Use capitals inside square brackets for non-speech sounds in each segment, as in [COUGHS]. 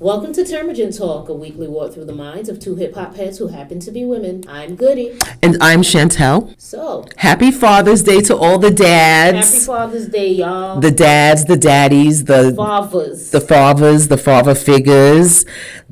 Welcome to Termagen Talk, a weekly walk through the minds of two hip hop heads who happen to be women. I'm Goody. And I'm Chantel. So, Happy Father's Day to all the dads. happy. Father's Day, y'all. The dads, the daddies, the fathers, the fathers, the father figures,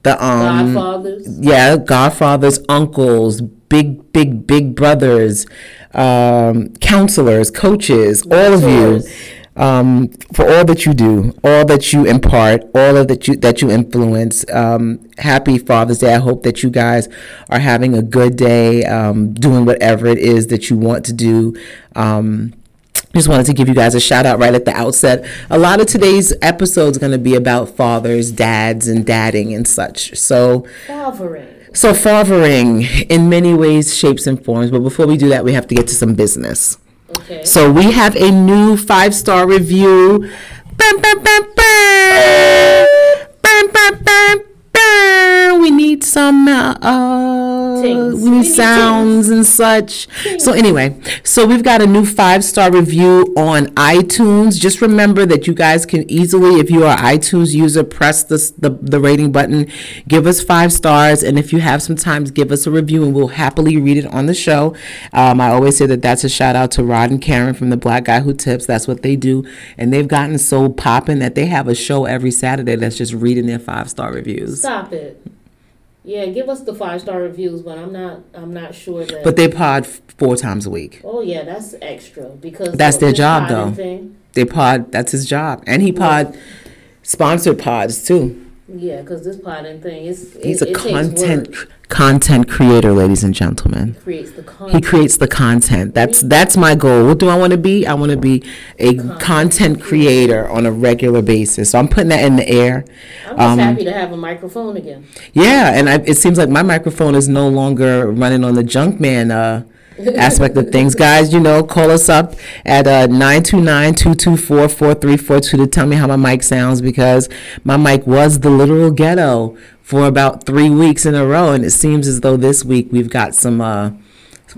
the um godfathers. yeah, godfathers, uncles, big, big, big brothers, um, counselors, coaches, all of you, Mentors. Um, for all that you do, all that you impart, all of that you that you influence. Um, happy Father's Day! I hope that you guys are having a good day, um, doing whatever it is that you want to do. Um, just wanted to give you guys a shout out right at the outset. A lot of today's episode is going to be about fathers, dads, and dadding and such. So, Fathering. so fathering in many ways, shapes, and forms. But before we do that, we have to get to some business. So we have a new five star review. Bam, bam, bam, bam. Bam, bam, bam, We need some uh, uh we We need need sounds and such. So anyway, so we've got a new five star review on iTunes. Just remember that you guys can easily, if you are an iTunes user, press this, the the rating button, give us five stars, and if you have some time, give us a review, and we'll happily read it on the show. Um, I always say that that's a shout out to Rod and Karen from the Black Guy Who Tips. That's what they do, and they've gotten so popping that they have a show every Saturday that's just reading their five star reviews. Stop it. Yeah, give us the five star reviews, but I'm not. I'm not sure that. But they pod four times a week. oh yeah, that's extra because That's their job, though. Thing. They pod. That's his job, and he pod sponsored pods too. Yeah, because this potting thing is. He's it, a it content content creator, ladies and gentlemen. creates the content. He creates the content. That's that's my goal. What do I want to be? I want to be a content creator on a regular basis. So I'm putting that in the air. I'm just um, happy to have a microphone again. Yeah, and I, it seems like my microphone is no longer running on the junk man uh, [LAUGHS] aspect of things. Guys, you know, call us up at uh, 929-224-4342 to tell me how my mic sounds because my mic was the literal ghetto for about three weeks in a row, and it seems as though this week we've got some... Uh,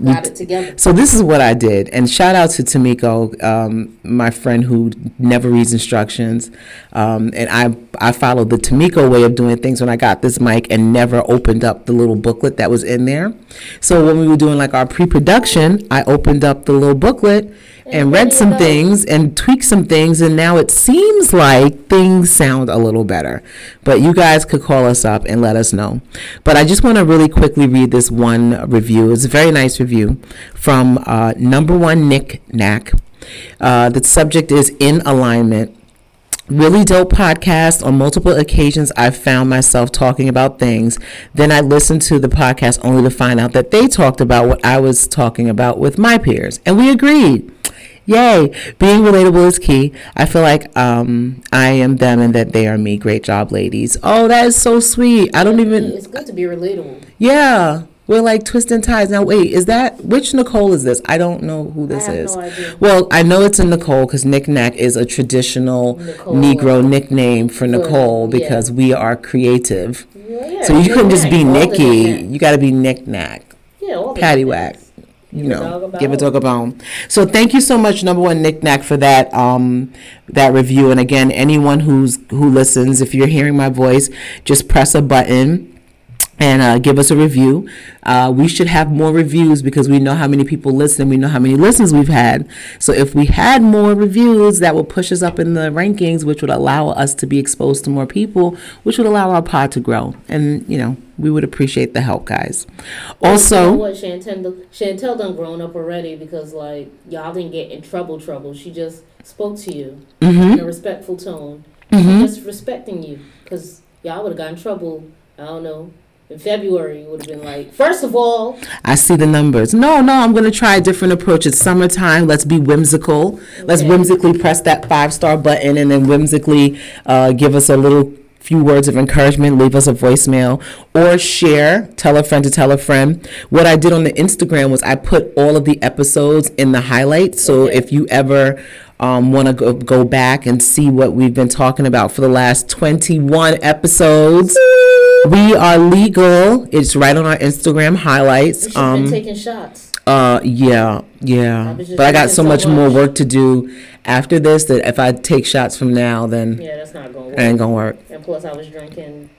Got it together. so this is what I did, and shout out to Tamiko, um, my friend who never reads instructions, um, and I I followed the Tamiko way of doing things when I got this mic and never opened up the little booklet that was in there. So when we were doing like our pre-production, I opened up the little booklet and read some things and tweaked some things, and now it seems like things sound a little better. But you guys could call us up and let us know. But I just want to really quickly read this one review. It's a very nice review from uh, number one Nick Knack. Uh, the subject is in alignment. Really dope podcast. On multiple occasions, I've found myself talking about things. Then I listened to the podcast only to find out that they talked about what I was talking about with my peers, and we agreed. Yay! Being relatable is key. I feel like um, I am them and that they are me. Great job, ladies. Oh, that is so sweet. I don't even. It's good to be relatable. Yeah, we're like twisting ties. Now, wait, is that which Nicole is this? I don't know who this is. no. Well, I know it's a Nicole because Nick Nack is a traditional Nicole, Negro nickname for Nicole yeah. because we are creative. Yeah, yeah, So you couldn't just be Nikki. You got to be Nick Nack. Yeah, all the Patty Nick whack. Nacks. You Give a dog know, a give a dog a bone. So thank you so much, number one, Nick Nack, for that um that review. And again, anyone who's who listens, if you're hearing my voice, just press a button and uh, give us a review. Uh, we should have more reviews because we know how many people listen. We know how many listens we've had. So if we had more reviews, that would push us up in the rankings, which would allow us to be exposed to more people, which would allow our pod to grow. And you know, we would appreciate the help, guys. you know Also, what Chantel Chantel done grown up already because like y'all didn't get in trouble trouble. She just spoke to you mm-hmm, in a respectful tone. She's just respecting you because y'all would have gotten in trouble. I don't know. In February, would have been like, first of all, I see the numbers. No, no, I'm going to try a different approach. It's summertime. Let's be whimsical. Let's whimsically press that five star button and then whimsically uh, give us a little few words of encouragement, leave us a voicemail, or share, tell a friend to tell a friend. What I did on the Instagram was I put all of the episodes in the highlights. So Okay. if you ever um, want to go, go back and see what we've been talking about for the last 21 episodes, we are legal. It's right on our Instagram highlights. we should been Um, taking shots. uh, yeah, yeah. I But I got so so much more work to do after this that if I take shots from now, then Yeah, that's not going to it work. ain't gonna work. And plus, I was drinking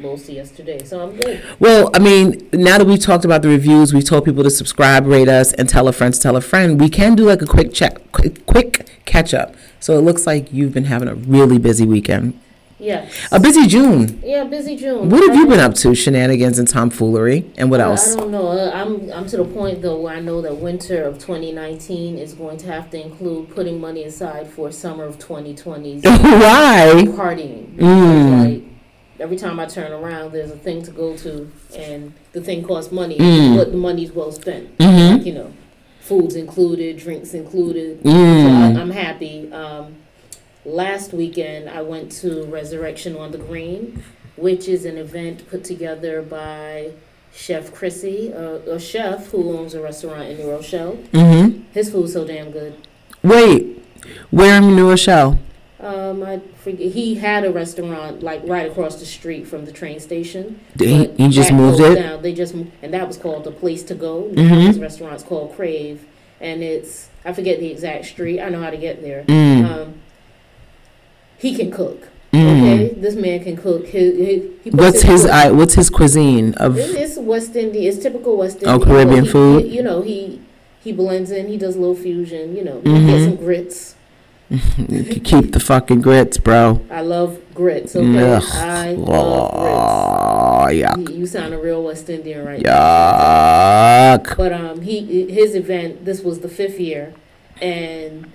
most yesterday, so I'm good. Well, I mean, now that we've talked about the reviews, we've told people to subscribe, rate us, and tell a friend to tell a friend. We can do like a quick check, quick, quick catch up. So it looks like you've been having a really busy weekend, Yes. a busy June. yeah, busy June. What have you been up to? Shenanigans and tomfoolery, and what else? I don't know. Uh, I'm I'm to the point though where I know that winter of 2019 is going to have to include putting money aside for summer of 2020's [LAUGHS] Why? partying. Mm. Like every time I turn around, there's a thing to go to, and the thing costs money, Mm. but the money's well spent. Mm-hmm. Like, you know, food's included, drinks included. So Mm. I, I'm happy. Um, last weekend, I went to Resurrection on the Green, which is an event put together by Chef Chrissy, a, a chef who owns a restaurant in New Rochelle. Mm-hmm. His food's so damn good. Wait, where in New Rochelle? Um, I forget. He had a restaurant like right across the street from the train station. He, he just moved it. Down. They just and that was called the Place to Go. Mhm. His restaurant's called Crave, and it's I forget the exact street. I know how to get there. Mm. Um, he can cook. Mm. Okay, this man can cook. His, his, he What's his foot- I, What's his cuisine of? It's West Indian. It's typical West Indian. Oh, Indian. Caribbean He- food? he- you know, he he blends in. He does a little fusion. You know, he Mhm. gets some grits. [LAUGHS] You keep the fucking grits, bro. I love grits. Okay, Ugh. I love Oh, grits. yuck. You, you sound a real West Indian right now. Yuck. But um, he his event. This was the fifth year, and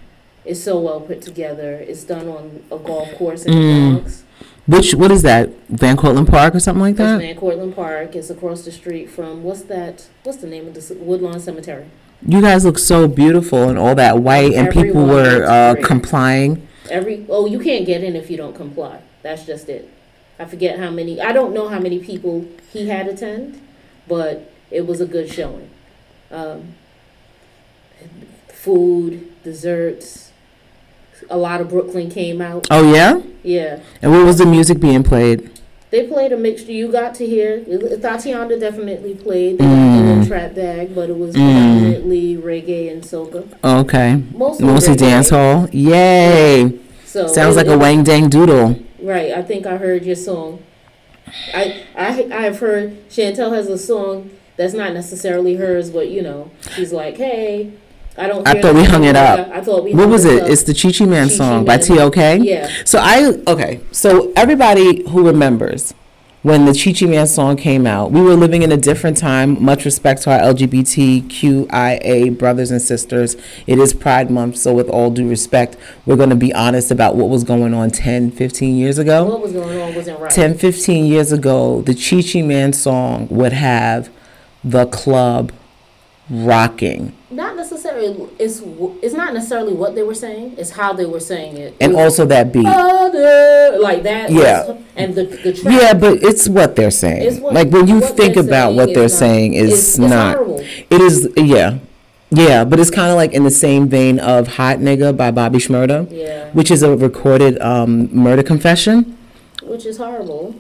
it's so well put together. It's done on a golf course in Mm. the Bronx. Which what is that? Van Cortlandt Park or something like It's that? Van Cortlandt Park. It's across the street from what's that? What's the name of this Woodlawn Cemetery? You guys look so beautiful and all that white, and people were uh, complying. Every oh, you can't get in if you don't comply. That's just it. I forget how many. I don't know how many people he had attend, but it was a good showing. Um, food, desserts. A lot of Brooklyn came out. Oh yeah. Yeah, And what was the music being played? they played a mixture. You got to hear. Tatiana definitely played. They Mm. a trap bag, but it was Mm. predominantly reggae and soca. Okay, Mostly, mostly dance hall. Yay! So Sounds it- like a wang dang doodle. Right, I think I heard your song. I I I've heard Chantel has a song that's not necessarily hers, but you know, she's like, hey, I don't. I thought we hung it up. I, thought we. What was it? up. It's the Chi Chi Man Chi Chi song by T.O.K. yeah. So I okay. So everybody who remembers when the Chi Chi Man song came out, we were living in a different time. Much respect to our LGBTQIA brothers and sisters. It is Pride Month, so with all due respect, we're going to be honest about what was going on 10, 15 years ago. What was going on wasn't right. 10, 15 years ago, the Chi Chi Man song would have the club rocking. Not necessarily. It's it's not necessarily what they were saying. It's how they were saying it. And It also that beat. other like that. Yeah. and the the track. Yeah, but it's what they're saying. It's what- like when you think about saying what they're not- saying is it's- it's not. horrible. It is yeah, yeah, but it's kind of like in the same vein of "Hot Nigga" by Bobby Shmurda, Yeah, which is a recorded um, murder confession. which is horrible.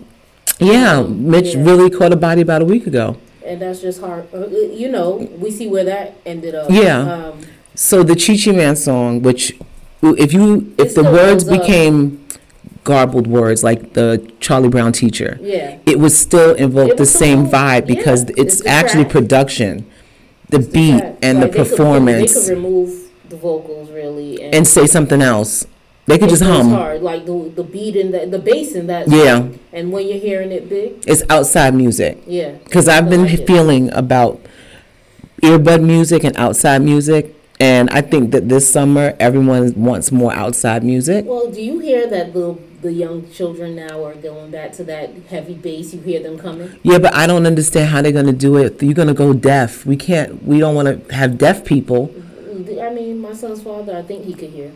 Yeah, Mitch yeah. really caught a body about a week ago. And that's just hard. uh, You know, we see where that ended up. Yeah. Um, So the Chi Chi Man song, which if you if the words became garbled words like the Charlie Brown teacher, yeah. it would still invoke the same vibe because yeah, it's, it's actually track. production, the It's beat track. and Like, the they could- performance. they could remove the vocals really and, and say something else. They could it just hum. hard. Like the the beat and the the bass in that. Yeah. song. And when you're hearing it big, It's outside music. yeah. Because I've been like it. feeling about earbud music and outside music. And I think that this summer, everyone wants more outside music. Well, do you hear that the the young children now are going back to that heavy bass? You hear them coming. Yeah, but I don't understand how they're going to do it. You're going to go deaf. We can't, we don't want to have deaf people. Mm-hmm. I mean, my son's father, I think he could hear,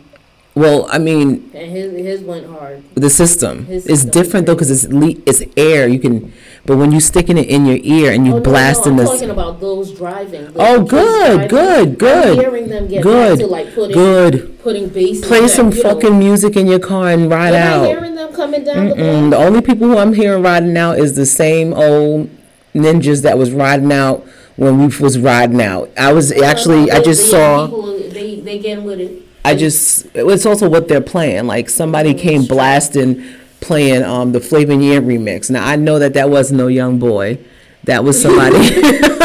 Well, I mean, and his his went hard. the system His is system different though because it's le- it's air. You can, but when you sticking it in your ear and you oh, no, blasting no, I'm this, talking about those driving. The Oh, good, driving. good, I'm good, hearing them get good, to like putting good. putting bass. Play that, some you know. fucking music in your car and ride Am I out. hearing them coming down the the only people who I'm hearing riding out is the same old ninjas that was riding out when we was riding out. I was actually, I just saw, people, they they getting with it. I just, it's also what they're playing. Like somebody came blasting playing um, the Flavor Year remix. Now I know that that was no young boy. That was somebody. [LAUGHS]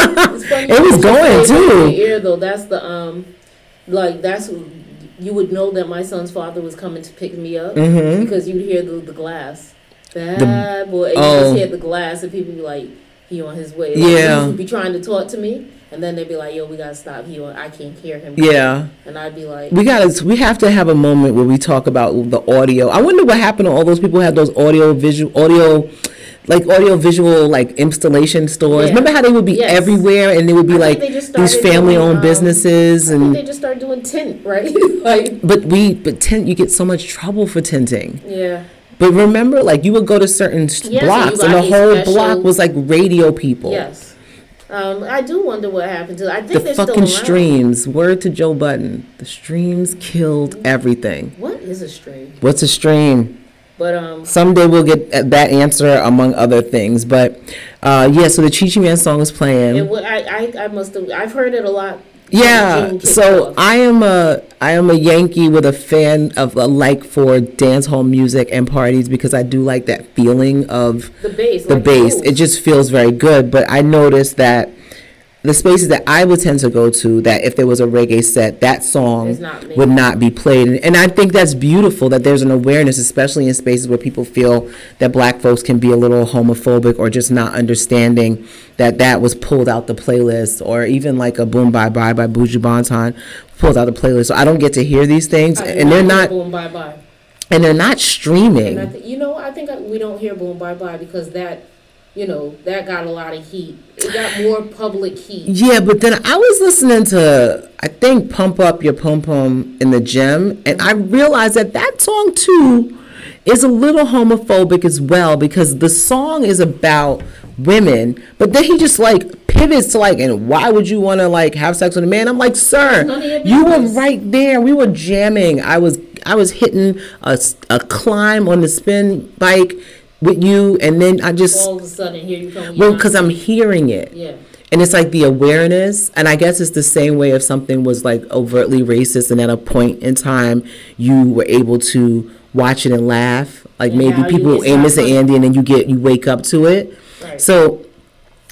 It was going, too. Ear though, that's the um, like that's you would know that my son's father was coming to pick me up mm-hmm. because you'd hear the, the glass. Bad boy, and you oh. just hear the glass, and people be like, "He on his way." Like, Yeah. he would be trying to talk to me, and then they'd be like, "Yo, we gotta stop. He, on, I can't hear him." yeah. and I'd be like, We gotta. We have to have a moment where we talk about the audio. I wonder what happened to all those people who had those audio visual audio. Like audio visual like installation stores. Yeah. Remember how they would be Yes. everywhere and they would be I like these family owned um, businesses and they just started doing tint, right? [LAUGHS] like, but we but tint you get so much trouble for tinting. yeah. But remember, like you would go to certain Yes, blocks, and the whole block was like radio people. Yes. Um, I do wonder what happened to. I think The they're fucking streams. Word to Joe Budden. The streams killed everything. What is a stream? What's a stream? But um, Someday we'll get that answer among other things. But uh, yeah, so the Chi Chi Man song is playing. it, wa- I, I, I must have. I've heard it a lot. Yeah, so. I am a I am a Yankee with a fan of a like for dance hall music and parties because I do like that feeling of the bass. the like bass. It just feels very good. But I noticed that the spaces that I would tend to go to, that if there was a reggae set, that song not would not be played. And, and I think that's beautiful that there's an awareness, especially in spaces where people feel that black folks can be a little homophobic or just not understanding that that was pulled out the playlist, or even like a Boom Bye Bye by Buju Banton pulled out the playlist. So I don't get to hear these things, I and they're not, Boom bye bye. and they're not And I streaming. th- you know, I think I, we don't hear boom bye bye because that, you know, that got a lot of heat. It got more public heat. Yeah, but then I was listening to I think "Pump Up Your Pum Pum" in the gym, and I realized that that song too is a little homophobic as well because the song is about women, but then he just like pivots to like, and why would you want to like have sex with a man? I'm like, sir, None of your you were right there. We were jamming. I was I was hitting a, a climb on the spin bike with you, and then I just All of a sudden, here you come. well because I'm hearing it. Yeah. And it's like the awareness, and I guess it's the same way if something was like overtly racist, and at a point in time you were able to watch it and laugh. Like And maybe people Amos and. Andy, and then you get you wake up to it. Right. So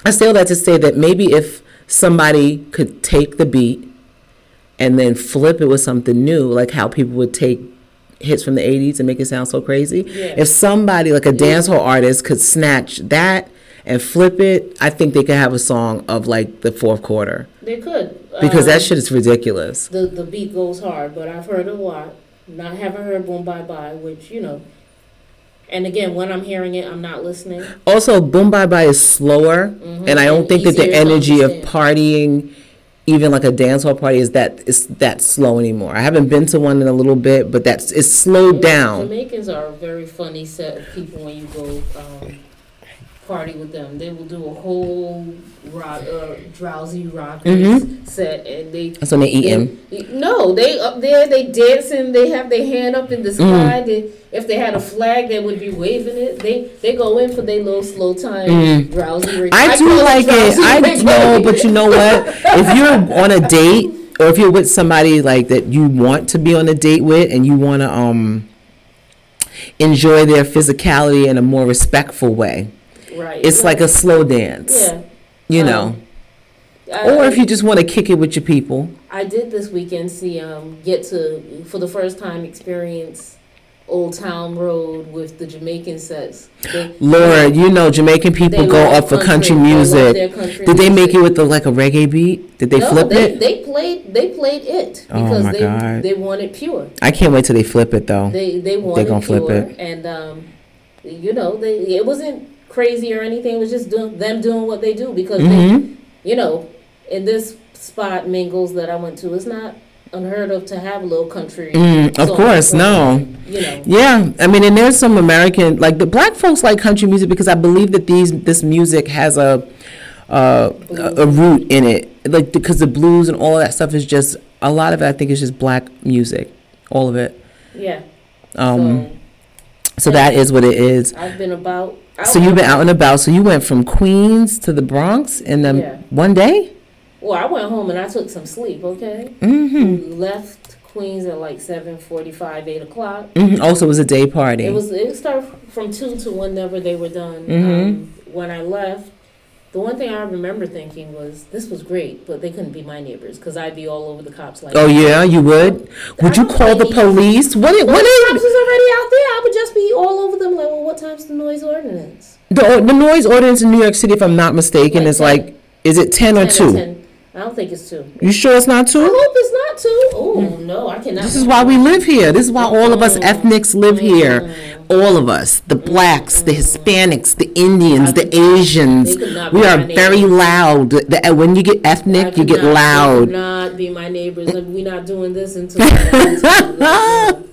I say all that to say that maybe if somebody could take the beat and then flip it with something new, like how people would take hits from the 80s and make it sound so crazy. Yeah. If somebody like a dancehall artist could snatch that and flip it, I think they could have a song of like the fourth quarter They could. because Um, that shit is ridiculous. the the beat goes hard, but I've heard a lot. Not haven't heard Boom Bye Bye, which you know. And again, when I'm hearing it, I'm not listening. Also, Boom Bye Bye is slower, and I don't and think that the energy of partying, even like a dancehall party, is that is that slow anymore. I haven't been to one in a little bit, but that's it's slowed down. Jamaicans are a very funny set of people when you go um, party with them. They will do a whole rock, uh, drowsy rockers Mhm. set, and they. That's when they eat they- no, they up there. They dancing. They have their hand up Mm. in the sky. They, if they had a flag, they would be waving it. They they go in for their little slow time drowsy. rig- Mm. I do call like it. I rig- know, but you know what? If you're on a date or if you're with somebody like that you want to be on a date with and you want to um enjoy their physicality in a more respectful way, right. it's like a slow dance. yeah. You Um, know. I- Or if you just want to kick it with your people. I did this weekend see um get to for the first time experience Old Town Road with the Jamaican sets. They, [GASPS] Lord, you know Jamaican people go up for country, they love music. country Did they make music. it with the like a reggae beat? Did they no, flip they, it? They played they played it Oh because my they God. they wanted pure. I can't wait till they flip it though. They they wanted gonna flip it. and um you know they it wasn't crazy or anything. It was just doing, them doing what they do because they Mhm. you know, in this spot mingles that I went to, it's not unheard of to have a little country. Mm, of course, no. You know, Yeah, I mean, and there's some American like the black folks like country music because I believe that these this music has a uh, a, a root in it, like because the blues and all that stuff is just a lot of it. I think is just black music, all of it. yeah. Um, so so that is what it is. I've been about. So you've been out and about. So you went from Queens to the Bronx in the Yeah. one day. Well, I went home and I took some sleep. Okay. Mm-hmm. Left Queens at like seven forty-five, eight o'clock. Mhm. Also, it was a day party. It was it started from two to whenever they were done. Mhm. Um, when I left, the one thing I remember thinking was this was great, but they couldn't be my neighbors because I'd be all over the cops like. oh yeah, you would. Would you call the police? What? When What? the cops Is, was already out there, I would just be all over them like, well, what time's the noise ordinance? the the noise ordinance in New York City, if I'm not mistaken, is 10. like is it ten or 10 two? 10. I don't think it's two. You sure it's not too? I hope it's not two. Oh mm. no, I cannot. This is why we live here. This is why all of us mm. ethnics live here. Mm. All of us, the blacks, the Hispanics, the Indians, the Asians. We are very loud. The- uh, When you get ethnic, you get loud. Not be my neighbors. We're not doing this until until,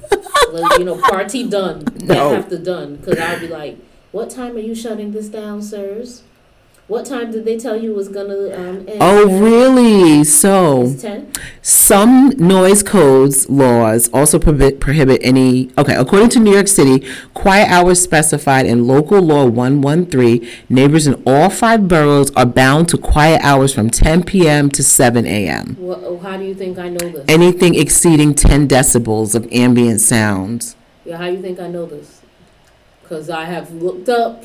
[LAUGHS] you know party done. That No. have to done because I'll be like, what time are you shutting this down, sirs? What time did they tell you was gonna um, end? Oh, really? So, some noise codes laws also prohibit, prohibit any. Okay, according to New York City, quiet hours specified in Local Law 113, neighbors in all five boroughs are bound to quiet hours from 10 p.m. to 7 a.m. What, oh, how do you think I know this? Anything exceeding 10 decibels of ambient sounds. Yeah, how do you think I know this? Because I have looked up.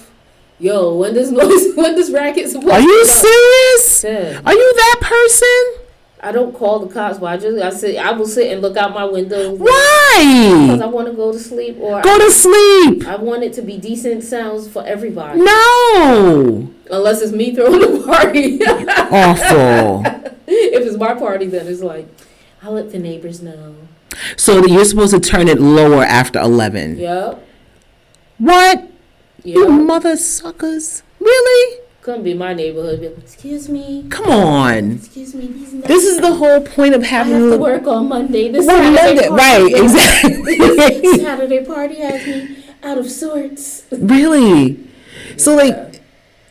Yo, when this noise, [LAUGHS] when this racket supposed Are you serious? Yeah. Are you that person? I don't call the cops, but I just I sit I will sit and look out my window Why? because I want to go to sleep or Go to sleep. I want it to be decent sounds for everybody. No. Unless it's me throwing the party. [LAUGHS] Awful. [LAUGHS] if it's my party, then it's like I'll let the neighbors know. So you're supposed to turn it lower after 11. Yep. What? You Yep. mother suckers. Really? Couldn't be my neighborhood. Like, Excuse me. Come on. Excuse me. This is the whole point of I having have to work on Monday. This Well, Saturday Monday- party- right, exactly. this Saturday party has me out of sorts. really? So like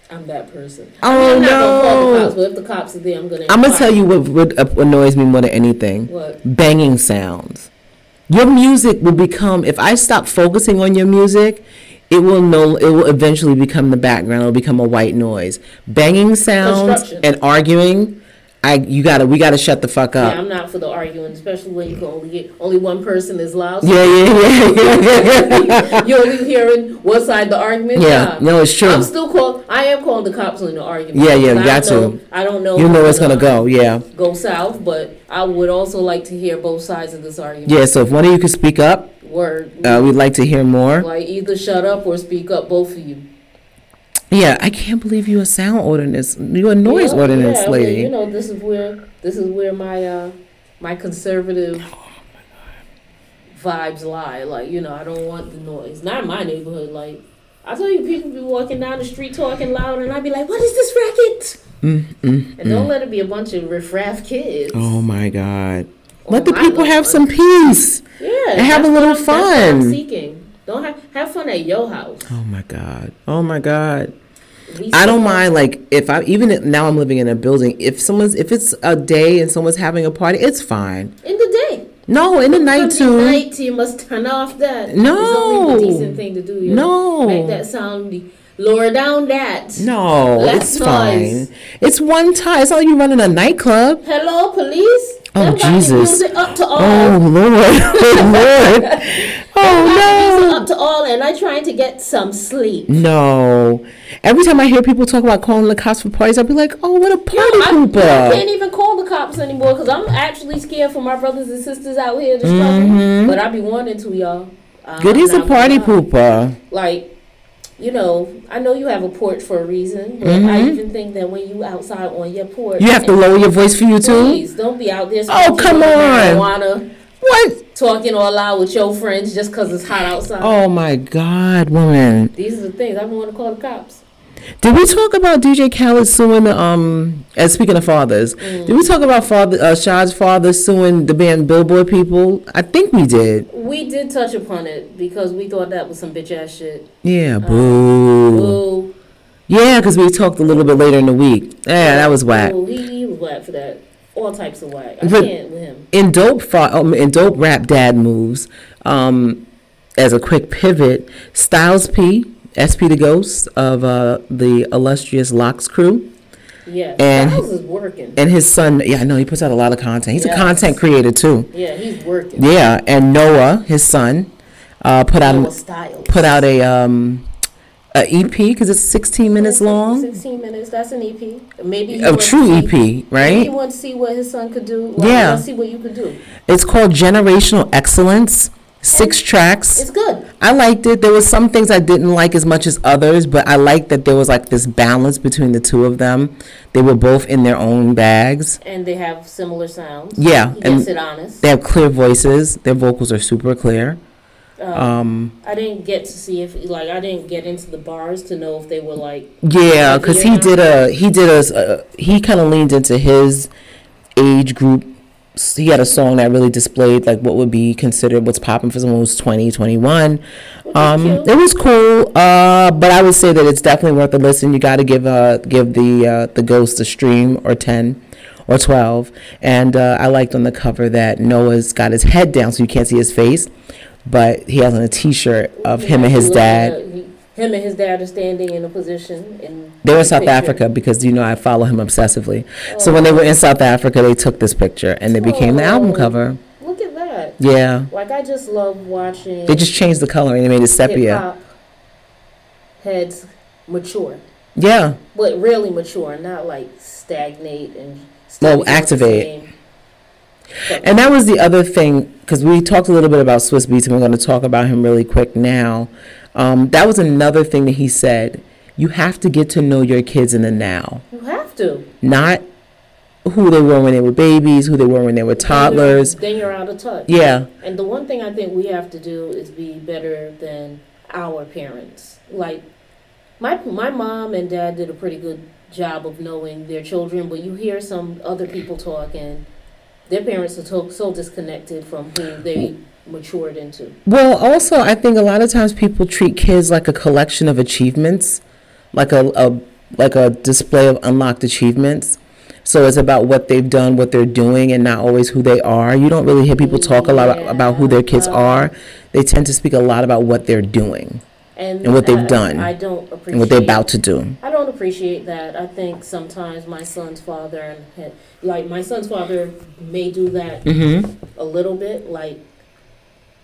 I'm that person. Oh, I'm not gonna call the no. cops, but if the cops are there, I'm gonna. I'm gonna tell you what, what uh, annoys me more than anything. What? Banging sounds. Your music will become if I stop focusing on your music, it will no it will eventually become the background. It'll become a white noise. Banging sounds Construction. and arguing, I you gotta we gotta shut the fuck up. Yeah, up. I'm not for the arguing, especially when you can only get only one person is loud. Yeah, yeah, yeah, yeah. [LAUGHS] You're only hearing one side of the argument. Yeah, no, it's true. I'm still call. I am calling the cops on the argument. Yeah, yeah, because you I got know- to. I don't know. You know how it's gonna go. Yeah, Go south, but I would also like to hear both sides of this argument. yeah. So if one of you could speak up, Word. uh, we'd like to hear more. like either shut up or speak up, both of you. Yeah, I can't believe you a sound ordinance. You a noise Yeah, ordinance yeah, I mean, lady. you know, this is where this is where my uh my conservative Oh, vibes lie. Like, you know, I don't want the noise. Not in my neighborhood. Like, I tell you, people be walking down the street talking loud, and I'd be like, "What is this racket?" Mm, mm, And don't let it be a bunch of riffraff kids. Oh my God. Let the people have some peace. yeah, and have a little I'm- that's what I'm fun. seeking. Don't have have fun at your house. Oh my God. Oh my God. We I don't mind like if I even if- now I'm living in a building. If someone's if it's a day and someone's having a party, it's fine. in the day. No, in the night Sunday too. night, you must turn off that. No. it's only the decent thing to do. You know? No. make that sound. Lower down that. No, Less it's noise. fine. It's one time. It's not like you running a nightclub. Hello, police. Oh, the Jesus. all. Oh Lord. [LAUGHS] Oh Lord. Oh no. up to all, and I trying to get some sleep. No. Every time I hear people talk about calling the cops for parties, I'll be like, oh, what a party I, I can't even call the cops anymore because I'm actually scared for my brothers and sisters out here to struggle. Mhm. But I be wanting to, y'all. Uh, Good is a party pooper. Like, you know, I know you have a porch for a reason, but I mm-hmm. even think that when you outside on your porch, You have to lower your voice for you too? Please don't be out there. Oh, come on. Marijuana, What? talking all loud with your friends just because it's hot outside. Oh my God, woman. These are the things I want to call the cops. Did we talk about DJ Khaled suing the, um, as speaking of fathers, Mm. did we talk about father, uh, Asahd's father suing the band Billboard people? I think we did. We did touch upon it because we thought that was some bitch ass shit. Yeah, Uh, boo. Boo. Yeah, because we talked a little bit later in the week. Yeah, that was whack. He, he was whack for that. All types of whack. I But- can't with him. in dope fa- um, in dope rap dad moves um as a quick pivot styles p sp the ghost of uh the illustrious LOX crew Yeah, And- Styles is working. And his son, yeah, I know he puts out a lot of content. He's a content creator too. Yeah, he's working. Yeah, and Noah, his son, uh, put out Noah an, Styles. put out a um a EP because it's 16 minutes long. Sixteen minutes. That's an EP. Maybe A true EP, see- Maybe right? he wants to see what his son could do. Yeah. See what you could do. It's called Generational Excellence. Six tracks. It's good. I liked it. There was some things I didn't like as much as others, but I liked that there was like this balance between the two of them. They were both in their own bags. And they have similar sounds. Yeah, He and it honest. they have clear voices. Their vocals are super clear. Um, Um, I didn't get to see if like I didn't get into the bars to know if they were like yeah, because he did a he did a uh, he kind of leaned into his age group. He had a song that really displayed like what would be considered what's popping for someone who's 20, 21. Um, it was cool, uh, but I would say that it's definitely worth a listen. You got to give uh give the uh, the Ghost a stream or ten or twelve. And uh, I liked on the cover that Noah's got his head down so you can't see his face, but he has on a T-shirt of him and his dad. Him and his dad are standing in a position in. They were in South picture. Africa because you know I follow him obsessively. So when they oh. were in South Africa, they took this picture and it became the album Oh. cover. Look at that! Yeah, Like I just love watching. they just changed the color and they made it sepia. heads mature, Yeah, but really mature, not like stagnate and. Well, still doing the activate. And that was the other thing, because we talked a little bit about Swizz Beatz, and we're going to talk about him really quick now. Um, that was another thing that he said. You have to get to know your kids in the now, you have to. not who they were when they were babies, who they were when they were toddlers. Then you're out of touch. Yeah, And the one thing I think we have to do is be better than our parents. Like my my mom and dad did a pretty good job of knowing their children, but you hear some other people talk and their parents are so, so disconnected from who they matured into. Well, also, I think a lot of times people treat kids like a collection of achievements, like a, a like a display of unlocked achievements. So it's about what they've done, what they're doing, and not always who they are. You don't really hear people talk a lot about who their kids Yeah. are. They tend to speak a lot about what they're doing And, And what they've I- done. I don't appreciate and what they're about to do. I don't appreciate that. I think sometimes my son's father had- like my son's father may do that Mm-hmm. a little bit. Like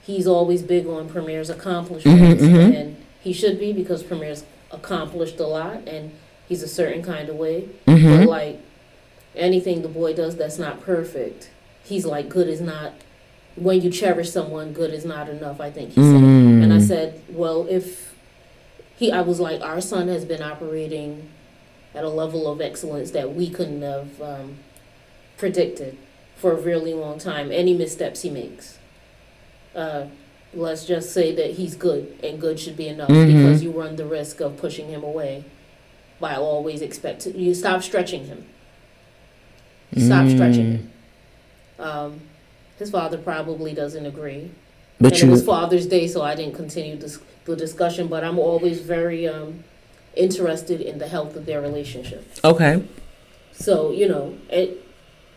he's always big on Premier's accomplishments, Mhm, mhm. and he should be because Premier's accomplished a lot, and he's a certain kind of way. Mm-hmm. But like anything the boy does that's not perfect, he's like good is not. When you cherish someone, good is not enough. I think he said. Mm. And I said, well, if he, I was like, our son has been operating at a level of excellence that we couldn't have um, predicted for a really long time. Any missteps he makes, uh, let's just say that he's good, and good should be enough Mhm. because you run the risk of pushing him away by always expect you stop stretching him. Stop stretching Mm. him. Um, his father probably doesn't agree But and it was you, Father's Day, so I didn't continue this, the discussion. But I'm always very um, interested in the health of their relationship. okay. So you know, it,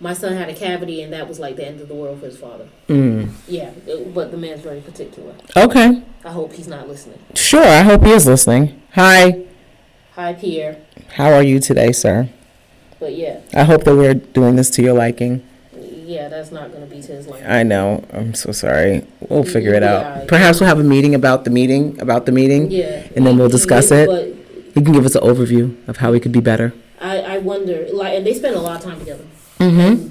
my son had a cavity, and that was like the end of the world for his father. Mm. Yeah, it- but the man's very particular. Okay. I hope he's not listening. Sure. I hope he is listening. Hi. Hi, Pierre. How are you today, sir? But yeah, I hope that we're doing this to your liking. yeah, that's not gonna be to his liking. I know. I'm so sorry. We'll figure it Yeah. out. Perhaps we'll have a meeting about the meeting, about the meeting. Yeah, And then we'll discuss Yeah, it. But You can give us an overview of how we could be better. I, I wonder, like, and they spend a lot of time together. Mm-hmm.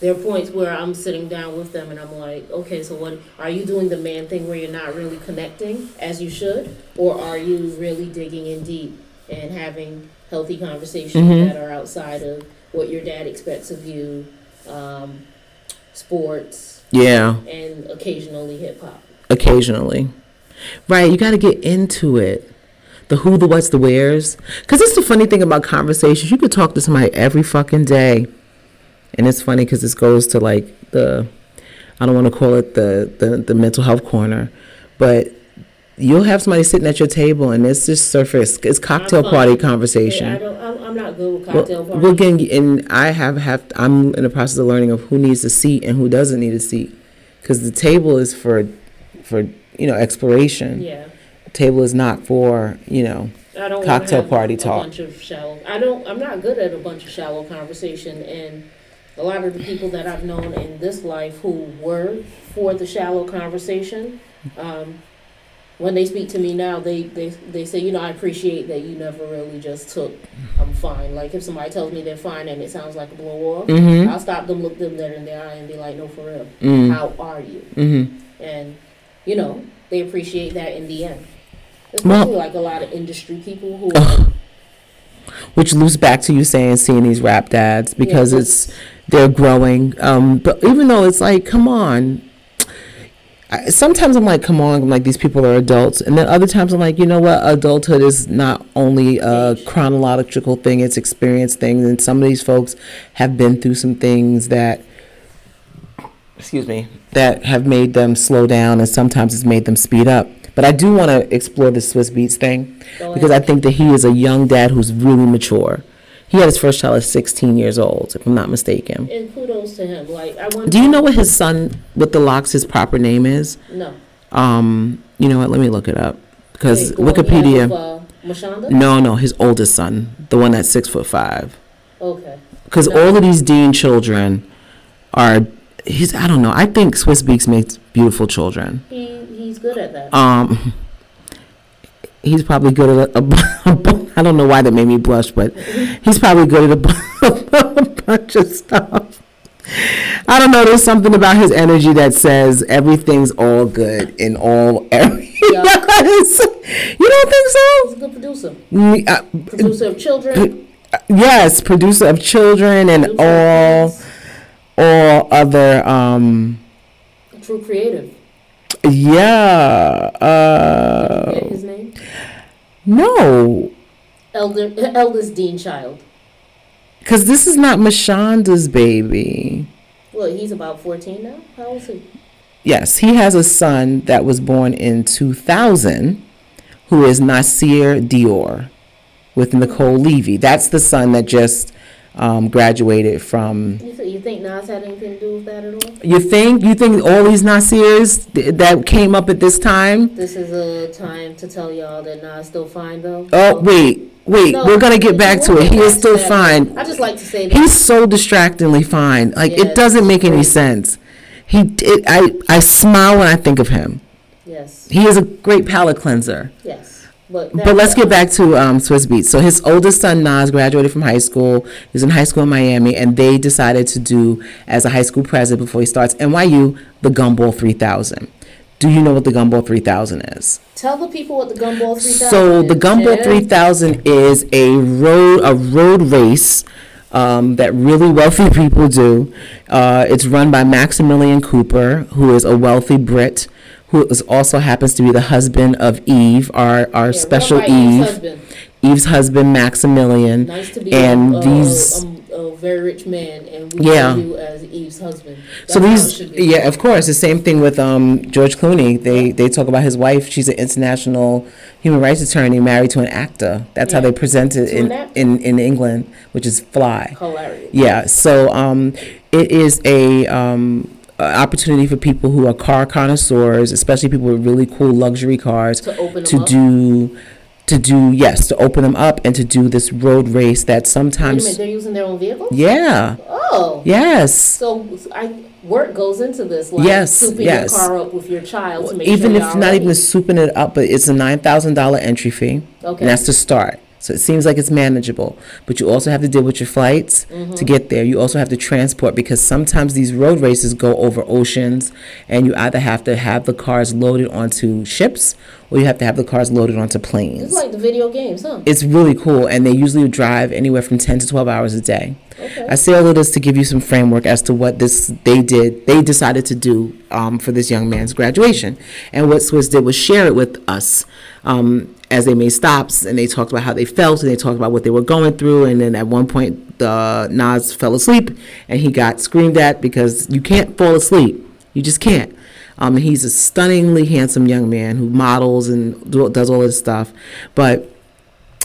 There are points where I'm sitting down with them and I'm like, okay, so what are you doing the man thing where you're not really connecting as you should, or are you really digging in deep and having healthy conversations Mhm. that are outside of what your dad expects of you, um, sports, Yeah, and occasionally hip hop. occasionally. Right, you got to get into it. The who, the what's, the where's. Because it's the funny thing about conversations. You could talk to somebody every fucking day. And it's funny because this goes to like the, I don't want to call it the, the, the mental health corner, but you'll have somebody sitting at your table and it's just surface, it's cocktail party Yeah, I conversation. don't. I'm, I'm not good with Well, cocktail parties. we're getting, and I have have I'm in the process of learning of who needs a seat and who doesn't need a seat, because the table is for, for you know exploration. yeah. The table is not for you know I don't Cocktail party a talk. bunch of shallow. I don't. I'm not good at a bunch of shallow conversation, and a lot of the people that I've known in this life who were for the shallow conversation, um, when they speak to me now, they, they they say, you know, I appreciate that you never really just took I'm fine. Like if somebody tells me they're fine and it sounds like a blow off, Mm-hmm. I'll stop them, look them dead in their eye, and be like, no, for real, Mm-hmm. how are you? Mm-hmm. and you know they appreciate that in the end. Well- Especially like a lot of industry people who. [LAUGHS] Which loops back to you saying seeing these rap dads because Yeah, it's they're growing. Um, but even though it's like, come on. I, sometimes I'm like, come on, I'm like these people are adults, and then other times I'm like, you know what? Adulthood is not only a chronological thing; it's experience things, and some of these folks have been through some things that, excuse me, that have made them slow down, and sometimes it's made them speed up. But I do want to explore the Swizz Beatz thing because I think that he is a young dad who's really mature. He had his first child at 16 years old, if I'm not mistaken. and kudos to him. Like I want. Do you know what his son with the locks, his proper name is? No. Um, you know what? Let me look it up because Wait, the one he had Wikipedia. With, uh, No, no, his oldest son, the one that's six foot five. Okay. Because No. all of these Dean children are. He's. I don't know. I think Swizz Beatz makes beautiful children. He he's good at that. Um, [LAUGHS] he's probably good at a, a bu- I don't know why that made me blush, but he's probably good at a, a [LAUGHS] bunch of stuff. I don't know. There's something about his energy that says everything's all good in all [LAUGHS] areas. you don't think so? He's a good producer. Mm, uh, Producer of children. [CLEARS THROAT] yes, producer of children and producer all all other. Um, True creative. yeah. Uh, his name. no. Elder [LAUGHS] eldest Dean Child. Because this is not Mashonda's baby. Well, he's about fourteen now. How old is he? Yes, he has a son that was born in 2000 who is Nasir Dior with Nicole Levy. That's the son that just um, graduated from. You, th- you think Nas had anything to do with that at all? You think? You think all these Nasirs th- that came up at this time? This is a time to tell y'all that Nas still fine though. Oh, wait, wait. No, we're going to get back to it. He is still fine. I just like to say that. He's so distractingly fine. Like it doesn't make any sense. He, it, I, I smile when I think of him. yes, He is a great palate cleanser. yes, but But let's get back to um, Swizz Beatz. So his oldest son Nas graduated from high school. He's in high school in Miami, and they decided to do as a high school president before he starts NYU the Gumball 3000. Do you know what the Gumball 3000 is? Tell the people what the Gumball 3000 is. So the Gumball Jen. 3000 is a road a road race um, that really wealthy people do. Uh, it's run by Maximillion Cooper, who is a wealthy Brit, who is also happens to be the husband of Eve, our our Yeah, special by Eve's Eve, husband. Eve's husband Maximillion. Nice to be and a, a- these- a very rich man, and we Yeah. you as Eve's husband. So That's it these, yeah, of course, the same thing with um, George Clooney. They they talk about his wife. She's an international human rights attorney married to an actor. That's how they present it in, in in England, which is Fly. hilarious. Yeah, so um, it is a um, opportunity for people who are car connoisseurs, especially people with really cool luxury cars, To to up. To do yes, to open them up and to do this road race that Wait a sometimes minute, they're using their own vehicles. yeah Oh. yes So I work goes into this, like Yes, souping yes. your car up with your child to make even sure if not ready. even souping it up, but it's a nine thousand dollar entry fee, Okay. and that's to start. So it seems like it's manageable, but you also have to deal with your flights Mm-hmm. to get there. You also have to transport because sometimes these road races go over oceans, and you either have to have the cars loaded onto ships or you have to have the cars loaded onto planes. It's like the video games, huh? It's really cool, and they usually drive anywhere from ten to twelve hours a day. Okay. I say all of this to give you some framework as to what this they did. They decided to do um, for this young man's graduation, and what Swizz did was share it with us um, as they made stops and they talked about how they felt and they talked about what they were going through. And then at one point, the Nas fell asleep and he got screamed at because you can't fall asleep. You just can't. Um, he's a stunningly handsome young man who models and do, does all this stuff, but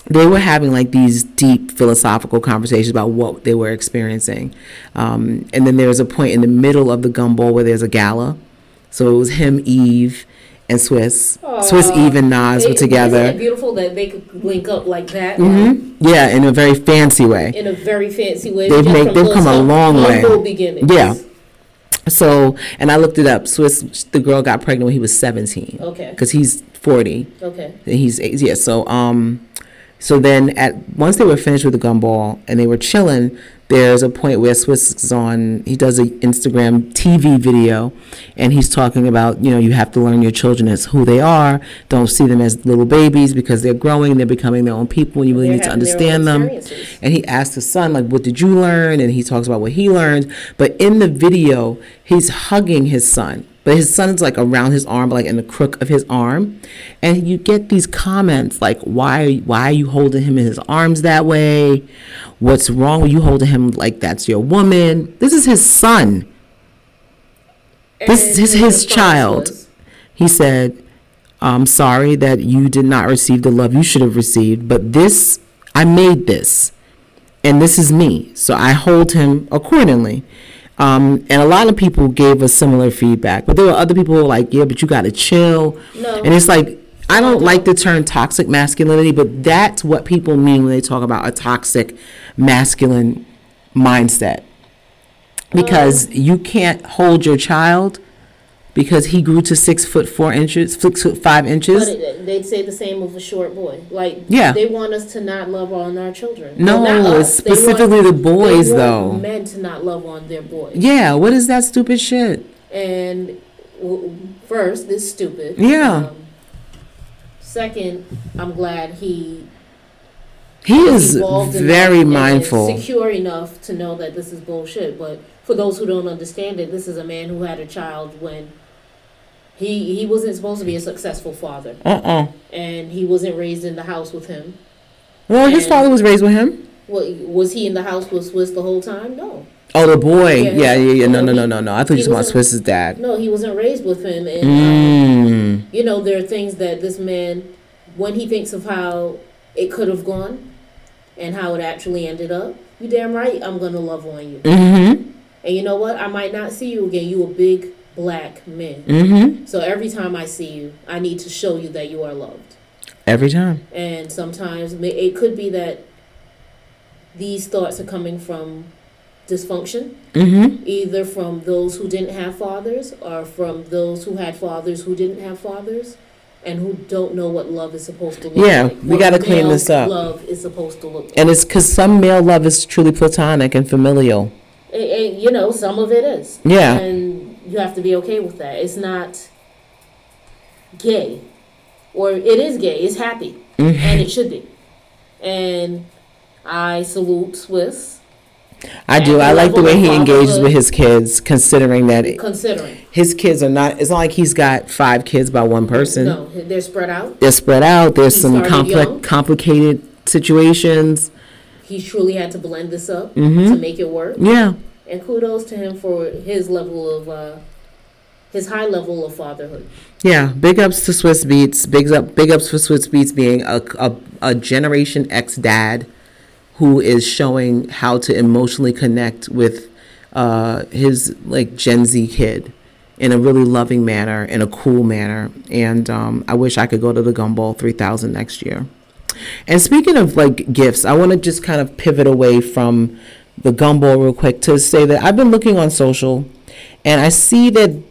they were having like these deep philosophical conversations about what they were experiencing. Um, and then there was a point in the middle of the gumball where there's a gala. So it was him, Eve, and Swizz. Swizz, Eve, and Nas were Isn't it together. beautiful that they could link up like that hmm Yeah, in a very fancy way. in a very fancy way. They've made- they've come a long way. beginnings. Yeah. So, and I looked it up. Swizz, the girl got pregnant when he was 17 Okay. because he's 40. Okay. And he's yeah. So um, so then at once they were finished with the gumball and they were chilling, there's a point where Swizz is on. He does an Instagram TV video, and he's talking about you know you have to learn your children as who they are. Don't see them as little babies because they're growing, they're becoming their own people, and you really They're need to understand them. And he asks his son, like, what did you learn? And he talks about what he learned. But in the video, he's hugging his son. But his son's like around his arm, like in the crook of his arm. And you get these comments like, why, why are you holding him in his arms that way? What's wrong with you holding him like that's your woman? This is his son. This is his his child. was, He said, I'm sorry that you did not receive the love you should have received, but this, I made this, and this is me. So I hold him accordingly. Um, and a lot of people gave us similar feedback, but there were other people who were like, yeah, but you got to chill. No. And it's like, I don't like the term toxic masculinity, but that's what people mean when they talk about a toxic masculine mindset. Because you can't hold your child because he grew to six foot four inches, six foot five But inches. it, they'd say the same of a short boy. Like, Yeah. they want us to not love on our children. No, Well, not us. They want- specifically the boys, they want though. Men to not love on their boys. Yeah, what is that stupid shit? And w- first, this stupid. Yeah. Um, second, I'm glad he He is evolved enough very and mindful. secure enough to know that this is bullshit. But for those who don't understand it, this is a man who had a child when he he wasn't supposed to be a successful father, Uh-uh. and he wasn't raised in the house with him. Well, his father was raised with him. Well, was he in the house with Swizz the whole time? No, Oh, the boy. Yeah, Yeah, yeah, yeah. No, no, no, no, no. I thought you were about Swizz's dad. no, he wasn't raised with him, and um, Mm. you know there are things that this man, when he thinks of how it could have gone, and how it actually ended up, you damn right I'm gonna love on you. Mm-hmm. And you know what? I might not see you again. You a big black men. Mm-hmm. So every time I see you, I need to show you that you are loved. Every time. And sometimes it could be that these thoughts are coming from dysfunction, Mm-hmm. either from those who didn't have fathers or from those who had fathers who didn't have fathers and who don't know what love is supposed to look Yeah, like. we gotta clean this up. Love is supposed to look like. And it's because some male love is truly platonic and familial. And- and, you know, some of it is. Yeah. And you have to be okay with that. It's not gay. Or it is gay. It's happy. Mm-hmm. And it should be. And I salute Swizz I do. I like the way he engages with his kids, considering that it- considering. his kids are not. It's not like he's got five kids by one person. No, they're spread out. They're spread out. There's He some complex, complicated situations. He truly had to blend this up Mm-hmm. to make it work. Yeah. And kudos to him for his level of, uh, his high level of fatherhood. Yeah, big ups to Swizz Beatz. Big up, big ups for Swizz Beatz being a, a, a Generation X dad who is showing how to emotionally connect with uh, his like Gen Z kid in a really loving manner, in a cool manner. And um, I wish I could go to the Gumball 3000 next year. And speaking of like gifts, I want to just kind of pivot away from the gumball real quick to say that I've been looking on social and I see that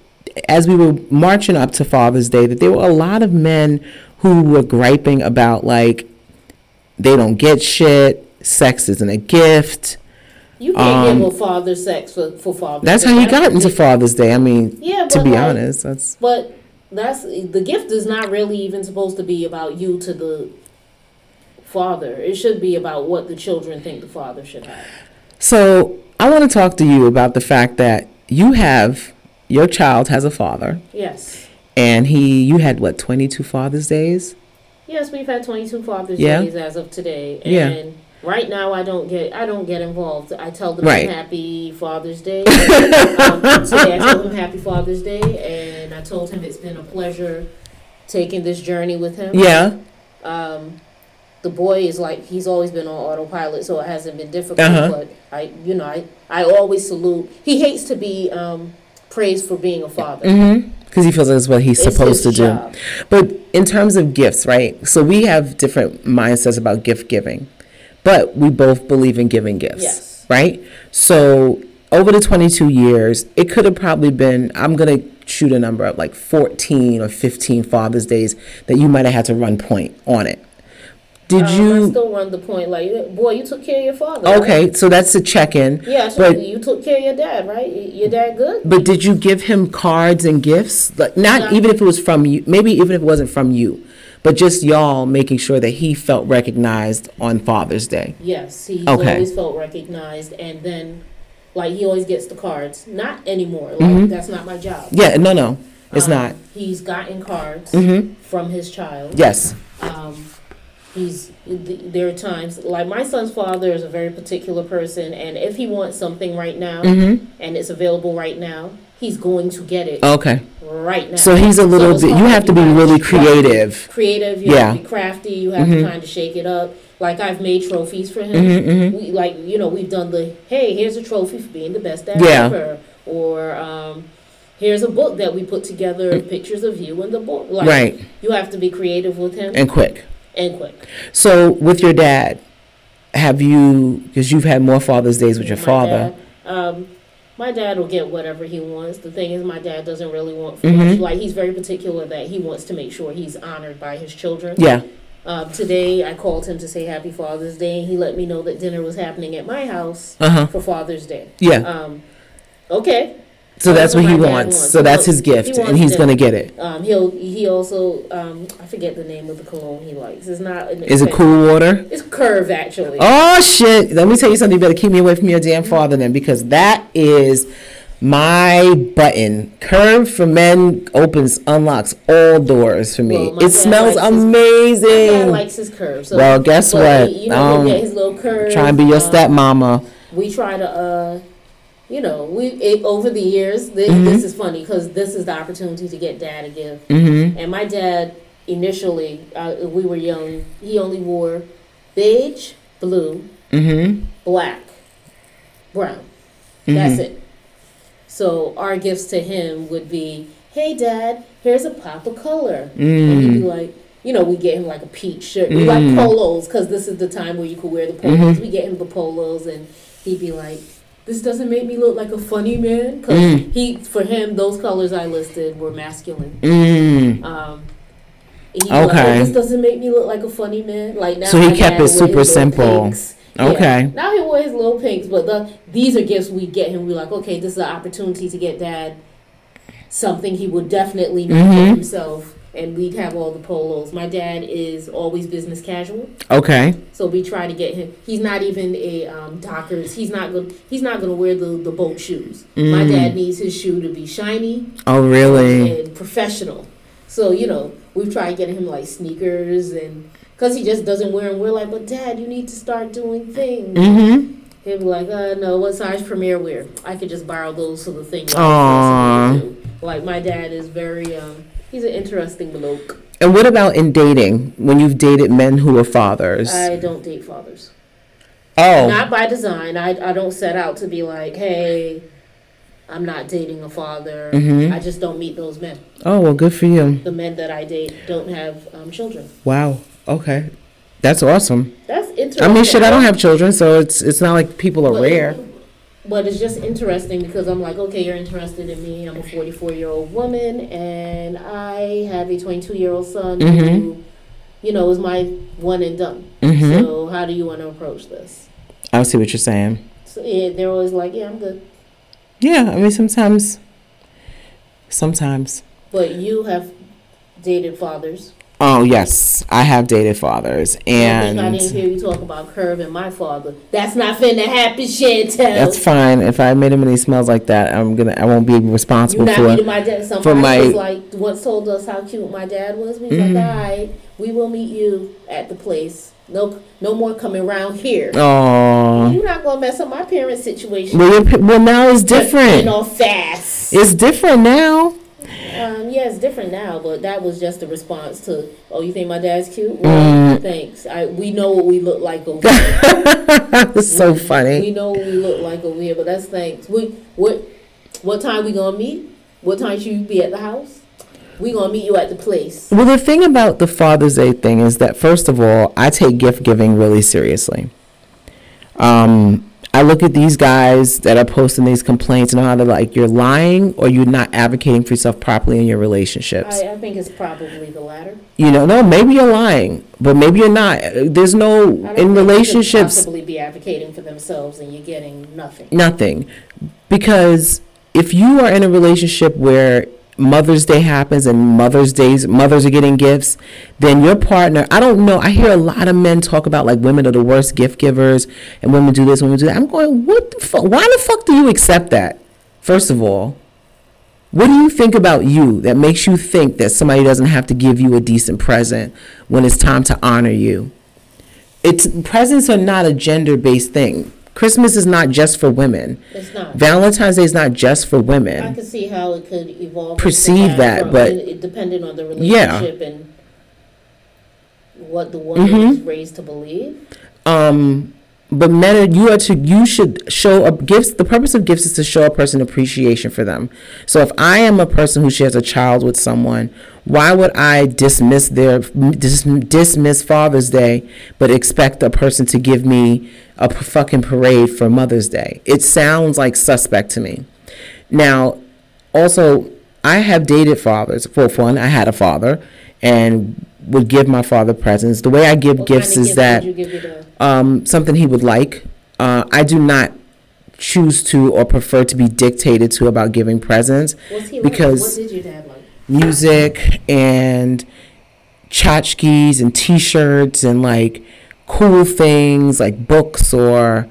as we were marching up to Father's Day, that there were a lot of men who were griping about like they don't get shit, sex isn't a gift. You can't Um, give a father sex for, for father. That's how he got into Father's Day. I mean, Yeah, to be like- honest, that's But that's the gift is not really even supposed to be about you to the father. It should be about what the children think the father should have. So. I want to talk to you about the fact that you have your child has a father, Yes. and he you had what twenty two Father's Days. Yes, we've had 22 Father's Yeah. Days as of today, Yeah. and right now I don't get I don't get involved. I tell them Right. Happy Father's Day. [LAUGHS] um, today I told him Happy Father's Day, and I told him it's been a pleasure taking this journey with him. Yeah. Um, the boy is like he's always been on autopilot, so it hasn't been difficult. Uh-huh. But I, you know, I I always salute. He hates to be um, praised for being a father. Mm-hmm Because he feels like that's what he's It's supposed to his do. job. But in terms of gifts, right? So we have different mindsets about gift giving, but we both believe in giving gifts, Yes. right? So over the 22 years, it could have probably been, I'm going to shoot a number up like 14 or 15 Father's Days that you might have had to run point on it. Did Um, I you? still run the point like, boy, you took care of your father. right? Okay, so that's a check in. Yeah, told But- you, took care of your dad, right? Y- Your dad good? But did you give him cards and gifts? Like not No. even if it was from you, maybe even if it wasn't from you, but just y'all making sure that he felt recognized on Father's Day. Yes, he Okay. always felt recognized, and then, like, he always gets the cards. Not anymore. Like, Mhm. that's not my job. Yeah, no, no, it's Um, not. He's gotten cards Mm-hmm. from his child. Yes. Um, he's there are times like my son's father is a very particular person, and if he wants something right now Mm-hmm. and it's available right now, he's going to get it Okay. right now. So he's a little it's bit. You have to be really creative. creative. You Yeah. have to be crafty. You have Mhm. to kind of shake it up. Like I've made trophies for him. Mm-hmm, mm-hmm. We like you know we've done the hey here's a trophy for being the best dad Yeah. ever, or um, here's a book that we put together pictures of you in the book. Like Right. you have to be creative with him And quick. And quick. So with your dad, have you? Because you've had more Father's Days with your My father. dad, um, my dad will get whatever he wants. The thing is, my dad doesn't really want for Mhm. Like he's very particular that he wants to make sure he's honored by his children. Yeah. Um, today, I called him to say Happy Father's Day, and he let me know that dinner was happening at my house Uh huh. for Father's Day. Yeah. Um, okay. So that's what he my dad wants. So that's his gift, he and wants he's gonna get it. Um, he'll he also um, I forget the name of the cologne he likes. It's not. An Is it expensive- cool water? It's Curve actually. Oh shit! Let me tell you something. You better keep me away from your damn father then, because that is my button. Curve for men opens, unlocks all doors for me. Well, my it dad smells likes his- amazing. My dad likes his curve. So, Well, guess but what? he- You know, Um, get his little curve. Try and be your um, stepmama. we try to uh you know we it, over the years th- Mhm. this is funny because this is the opportunity to get dad a gift Mm-hmm. and my dad initially uh, we were young he only wore beige blue Mm-hmm. black brown that's it so our gifts to him would be hey dad here's a pop of color and he'd be Mm. like you know, we get him like a peach shirt. We Mm. like polos because this is the time where you could wear the polos. Mhm. We get him the polos, and he'd be like, "This doesn't make me look like a funny man." Because Mm. he, for him, those colors I listed were masculine. Mm. Um, he'd like, Okay. "Oh, this doesn't make me look like a funny man. Like now, So he kept it super simple. pinks. Yeah. Okay. Now he wears little pinks, but the these are gifts we get him. We're like, okay, this is an opportunity to get dad something he would definitely need Mhm. for himself. And we'd have all the polos. My dad is always business casual, Okay. so we try to get him. He's not even a um, Dockers. He's not going. He's not going to wear the the boat shoes. My Mm. dad needs his shoe to be shiny Oh really? and professional. So you know, we've tried getting him like sneakers and because he just doesn't wear them. We're like, but Dad, you need to start doing things. Mm-hmm. He'll be like, uh, no, what size Premier wear? I could just borrow those for the thing. that Aw. I'm supposed to do." Like my dad is very, um, he's an interesting bloke. And what about in dating? When you've dated men who are fathers? I don't date fathers. oh. Not by design. I, I don't set out to be like, hey, I'm not dating a father. Mm-hmm. I just don't meet those men. oh well, good for you. The men that I date don't have um, children. Wow. Okay. That's awesome. That's interesting. I mean, shit, I don't have children, so it's it's not like people are rare. But it's just interesting because I'm like, okay, you're interested in me. I'm a 44 year old woman, and I have a 22 year old son who, Mhm. you know, is my one and done. Mm-hmm. So how do you want to approach this? I see what you're saying. So yeah, they're always like, yeah, I'm good. Yeah, I mean, sometimes, sometimes. But you have dated fathers. Oh yes, I have dated fathers, I think I and didn't hear you talk about Curve and my father. That's not finna happen, Chantel. that's fine. If I made him and he smells like that, I'm gonna, I won't be responsible You're not for. my dad. Somebody my- was like once told us how cute my dad was. We was Mhm. like, all right, we will meet you at the place. No, no more coming around here. Oh, You're not gonna mess up my parents' situation. well, well, now it's You different. know, fast. It's different now. Um, yeah, it's different now, but that was just a response to, oh, you think my dad's cute? Well, Mm. thanks. I we know what we look like over here. [LAUGHS] it's so We funny. We know what we look like over here, but that's thanks. We what What time we gonna meet? What time should you be at the house? We gonna meet you at the place. Well, the thing about the Father's Day thing is that first of all, I take gift giving really seriously. Um, I look at these guys that are posting these complaints and how they're like, you're lying or you're not advocating for yourself properly in your relationships. I, I think it's probably the latter. you know, no, maybe you're lying, but maybe you're not. There's no in relationships. possibly be advocating for themselves and you're getting nothing. Nothing. Because if you are in a relationship where Mother's Day happens and Mother's Days mothers are getting gifts, then your partner, I don't know, I hear a lot of men talk about like women are the worst gift givers and women do this, women do that. I'm going, what the fuck? Why the fuck do you accept that? First of all, what do you think about you that makes you think that somebody doesn't have to give you a decent present when it's time to honor you? It's presents are not a gender-based thing. Christmas is not just for women. It's not. Valentine's Day is not just for women. I women. can see how it could evolve. Perceive that, from- but- it- depending on the Yeah. relationship and what the woman Mhm. is raised to believe. Um, but men, are, you are to you should show up gifts. The purpose of gifts is to show a person appreciation for them. So if I am a person who shares a child with someone, why would I dismiss their dis, dismiss Father's Day, but expect a person to give me a p- fucking parade for Mother's Day? It sounds like suspect to me. Now, also, I have dated fathers. For one, I had a father and would give my father presents. The way I give What gifts is gift that would you give it a- um, something he would like. Uh, I do not choose to or prefer to be dictated to about giving presents. What's he because- like? What did your dad like? Music and tchotchkes and T-shirts and like cool things like books or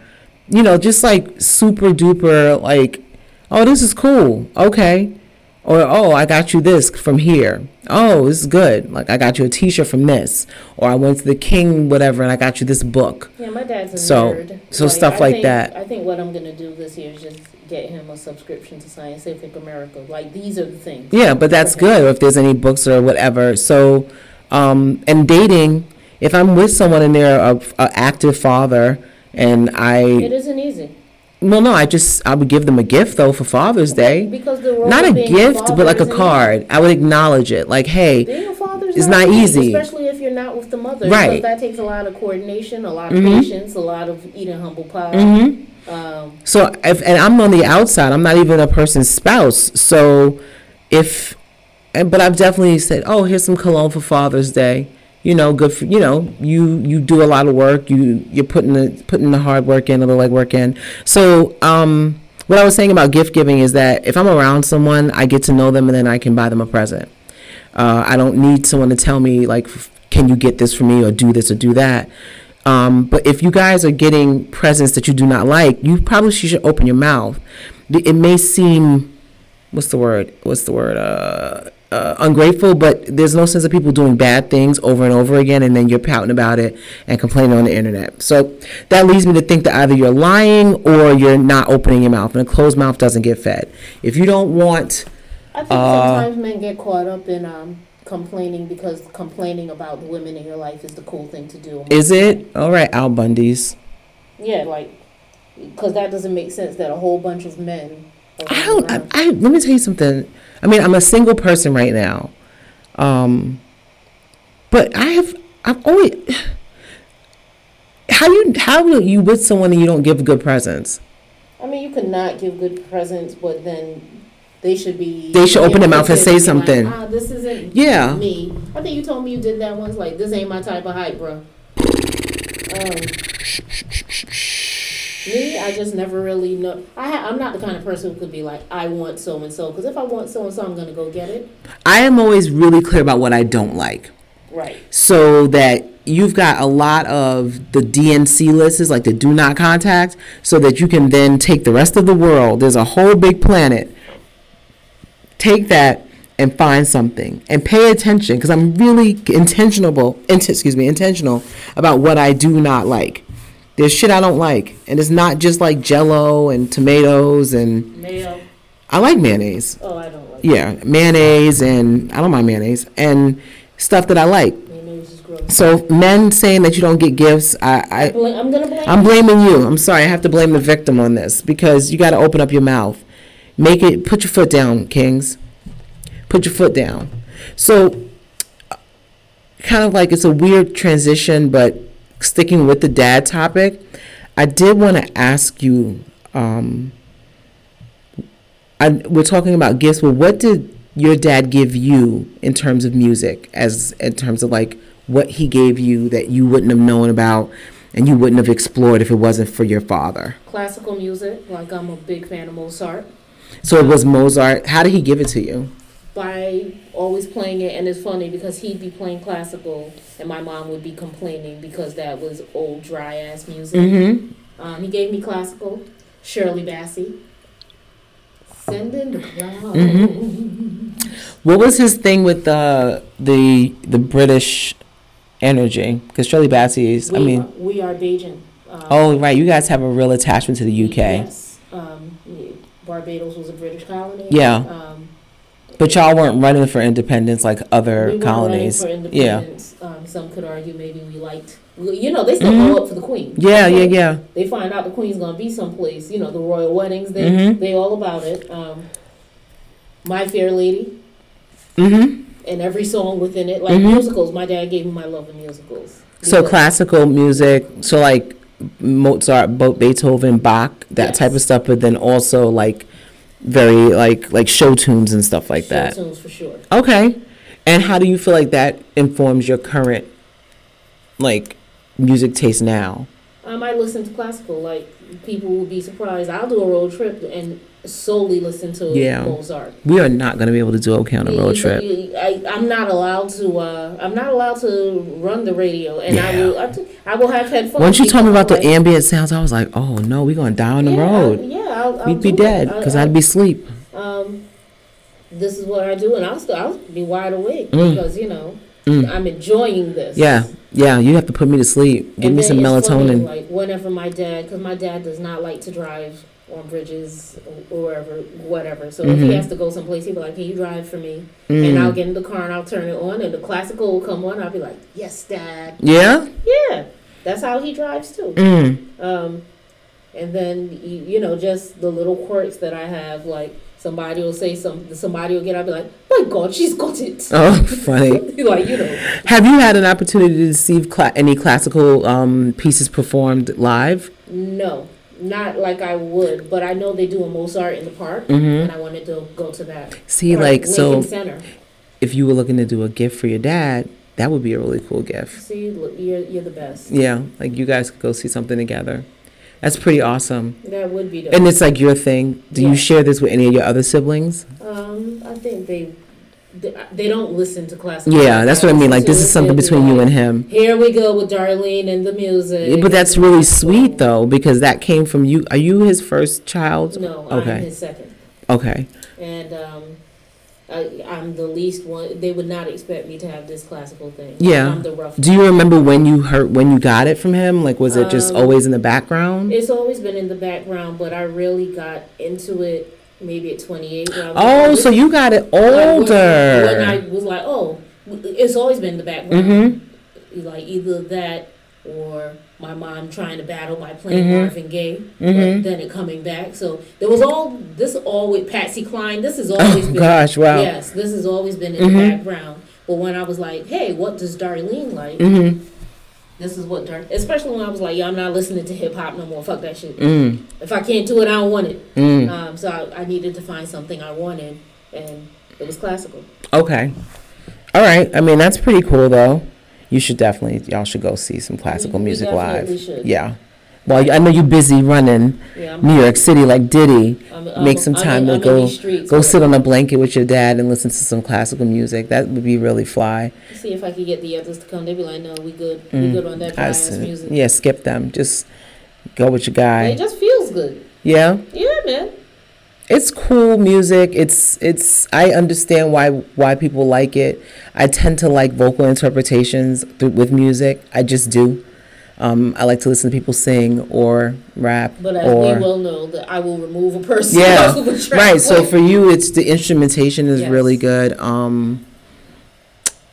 you know just like super duper like oh this is cool okay or oh I got you this from here oh this is good like I got you a T-shirt from this or I went to the King whatever and I got you this book Yeah, my dad's a So- nerd. so stuff I like think- that. I think what I'm gonna do this year is just get him a subscription to Scientific America. Like these are the things. Yeah, but that's Okay. good. Or if there's any books or whatever. So, um, and dating, if I'm with someone and they're a, a active father, and I, isn't easy. well, no, I just I would give them a gift though for Father's Day. Because the role Not a of being gift, father but like a isn't card. I would acknowledge it. Like, hey, Being a father is It's not, easy, easy. especially if you're not with the mother. Right. Because that takes a lot of coordination, a lot of Mhm. patience, a lot of eating humble pie. hmm Um, So if and I'm on the outside, I'm not even a person's spouse. So if, and but I've definitely said, oh, here's some cologne for Father's Day. You know, good for you know you you do a lot of work. You you're putting the putting the hard work in the leg work in. So um, what I was saying about gift giving is that if I'm around someone, I get to know them and then I can buy them a present. Uh, I don't need someone to tell me like, can you get this for me or do this or do that. Um, but if you guys are getting presents that you do not like, you probably should open your mouth. It may seem, what's the word? What's the word? Uh, uh, ungrateful, but there's no sense of people doing bad things over and over again, and then you're pouting about it and complaining on the internet. So that leads me to think that either you're lying or you're not opening your mouth, and a closed mouth doesn't get fed. If you don't want, I think Uh, sometimes men get caught up in um, complaining because complaining about the women in your life is the cool thing to do. is it all right, Al Bundy's? Yeah, like, because that doesn't make sense that a whole bunch of men. I don't. I. I let me tell you something. I mean, I'm a single person right now, um, but I have. I've always. How you how are you with someone and you don't give good presents? I mean, you could not give good presents, but then they should be. They should open their mouth and say be like, something. ah, this isn't Yeah. me. I think you told me you did that once. Like, this ain't my type of hype, bro. Um, me, I just never really know. I ha- I'm not the kind of person who could be like, I want so and so. Because if I want so and so, I'm gonna go get it. I am always really clear about what I don't like, Right. so that you've got a lot of the DNC lists, like the do not contact, so that you can then take the rest of the world. There's a whole big planet. Take that and find something and pay attention because I'm really intentional. Int- [LAUGHS] excuse me, intentional about what I do not like. There's shit I don't like, and it's not just like Jello and tomatoes and Mayo. I like mayonnaise. Oh, I don't like. Yeah, mayonnaise and I don't mind mayonnaise and stuff that I like. Mayonnaise is gross. So men saying that you don't get gifts, I, I I'm gonna blame. I'm blaming you. I'm sorry, I have to blame the victim on this because you got to open up your mouth. Make it. Put your foot down, Kings. Put your foot down. So, uh, kind of like it's a weird transition, but sticking with the dad topic, I did want to ask you. Um, I, we're talking about gifts, but what did your dad give you in terms of music, as in terms of like what he gave you that you wouldn't have known about and you wouldn't have explored if it wasn't for your father? Classical music, like I'm a big fan of Mozart. So it was Mozart. How did he give it to you? By always playing it, and it's funny because he'd be playing classical, and my mom would be complaining because that was old dry ass music. Mm-hmm. Um, he gave me classical, Shirley Bassey. Send in the Clowns. Mm-hmm. What was his thing with the the the British energy? Because Shirley Bassey is. We, I mean, we are Bajan. Um, oh right, you guys have a real attachment to the UK, Yes. Um, Barbados was a British colony. Yeah. Um, but y'all weren't running for independence like other weren't colonies. running for Yeah. Um, some could argue maybe we liked. You know, they still Mhm. go up for the queen. Yeah, yeah, yeah. They find out the queen's gonna be someplace. You know, the royal weddings. They Mhm. they all about it. Um, My Fair Lady Mm-hmm. and every song within it, like Mhm. musicals. My dad gave me my love of musicals. So classical music, so like Mozart, Beethoven, Bach, that type of stuff, but then also like very like like show tunes and stuff like show that. tunes for sure. Okay. And how do you feel like that informs your current like music taste now? I might listen to classical. Like people will be surprised. I'll do a road trip and solely listen to Yeah. Mozart. We are not going to be able to do okay on a road trip. I, I'm not allowed to. Uh, I'm not allowed to run the radio, and I will. I, t- I will have headphones. Once you told me about the ambient sounds, I was like, oh no, we're going to die on the yeah, road. I, yeah, I'll, I'll We'd be dead because I- I'd be asleep. Um, this is what I do, and I'll still I'll be wide awake Mm. because you know Mm. I'm enjoying this. Yeah, yeah, you have to put me to sleep. Give And me some it's funny, melatonin. like whenever my dad, because my dad does not like to drive on bridges or wherever, whatever. So if Mhm. he has to go someplace, he'll be like, "Can you drive for me?" And I'll Mm. get in the car and I'll turn it on, and the classical will come on. I'll be like, "Yes, Dad." Yeah? Yeah, that's how he drives too. Mm. Um, and then you, you know just the little quirks that I have, like somebody will say something, somebody will get, I'll be like, "My God, she's got it!" [LAUGHS] Oh, funny. [LAUGHS] like you know, Have you had an opportunity to see cla- any classical um, pieces performed live? no, not like I would, but I know they do a Mozart in the park, Mm-hmm. and I wanted to go to that. See, Or like, so Center. if you were looking to do a gift for your dad, that would be a really cool gift. See, you're you're the best. Yeah, like you guys could go see something together. That's pretty awesome. That would be the. And it's like your thing. Do you share this with any of your other siblings? um, I think they. They, they don't listen to classical. Yeah, that's what I mean. Like this is something between you and him. Here we go with Darlene and the music. Yeah, But that's really sweet though, because that came from you. Are you his first child? No, Okay. I'm his second, Okay. and um, I, I'm the least one. They would not expect me to have this classical thing. Yeah. I'm the rough. Do you remember when you heard when you got it from him? Like was it just Um, always in the background? It's always been in the background, but I really got into it maybe at 28. when I was Oh, like, so you got it like, when- When I older. was like, oh, it's always been in the background. Mhm. Like either that or my mom trying to battle by playing Mhm. Marvin Gaye, Mhm. but then it coming back. So there was all this all with Patsy Cline. This has always Oh been gosh, wow. yes, this has always been in Mhm. the background. But when I was like, hey, what does Darlene like? Mhm. This is what Dar. Especially when I was like, yeah, I'm not listening to hip hop no more. Fuck that shit. Mm. If I can't do it, I don't want it. Mm. Um, so I, I needed to find something I wanted, and it was classical. Okay. All right. I mean, that's pretty cool though. You should definitely y'all should go see some classical We- we music definitely live. should. Yeah. Well, I know you're busy running Yeah, I'm, New York City like Diddy. I'm, I'm, Make some I'm time in, to I'm in go- these streets, Go but sit on a blanket with your dad and listen to some classical music. That would be really fly. See if I could get the others to come. They'd be like, no, we good. We Mm. good on that dry I ass see. music. Yeah, skip them. Just go with your guy. It just feels good. Yeah. Yeah, man. It's cool music. It's it's I understand why why people like it. I tend to like vocal interpretations th- with music. I just do. Um, I like to listen to people sing or rap But as or we well know, that I will remove a person Yeah, [LAUGHS] off of track. right. So for you, it's the instrumentation is Yes. really good. Um,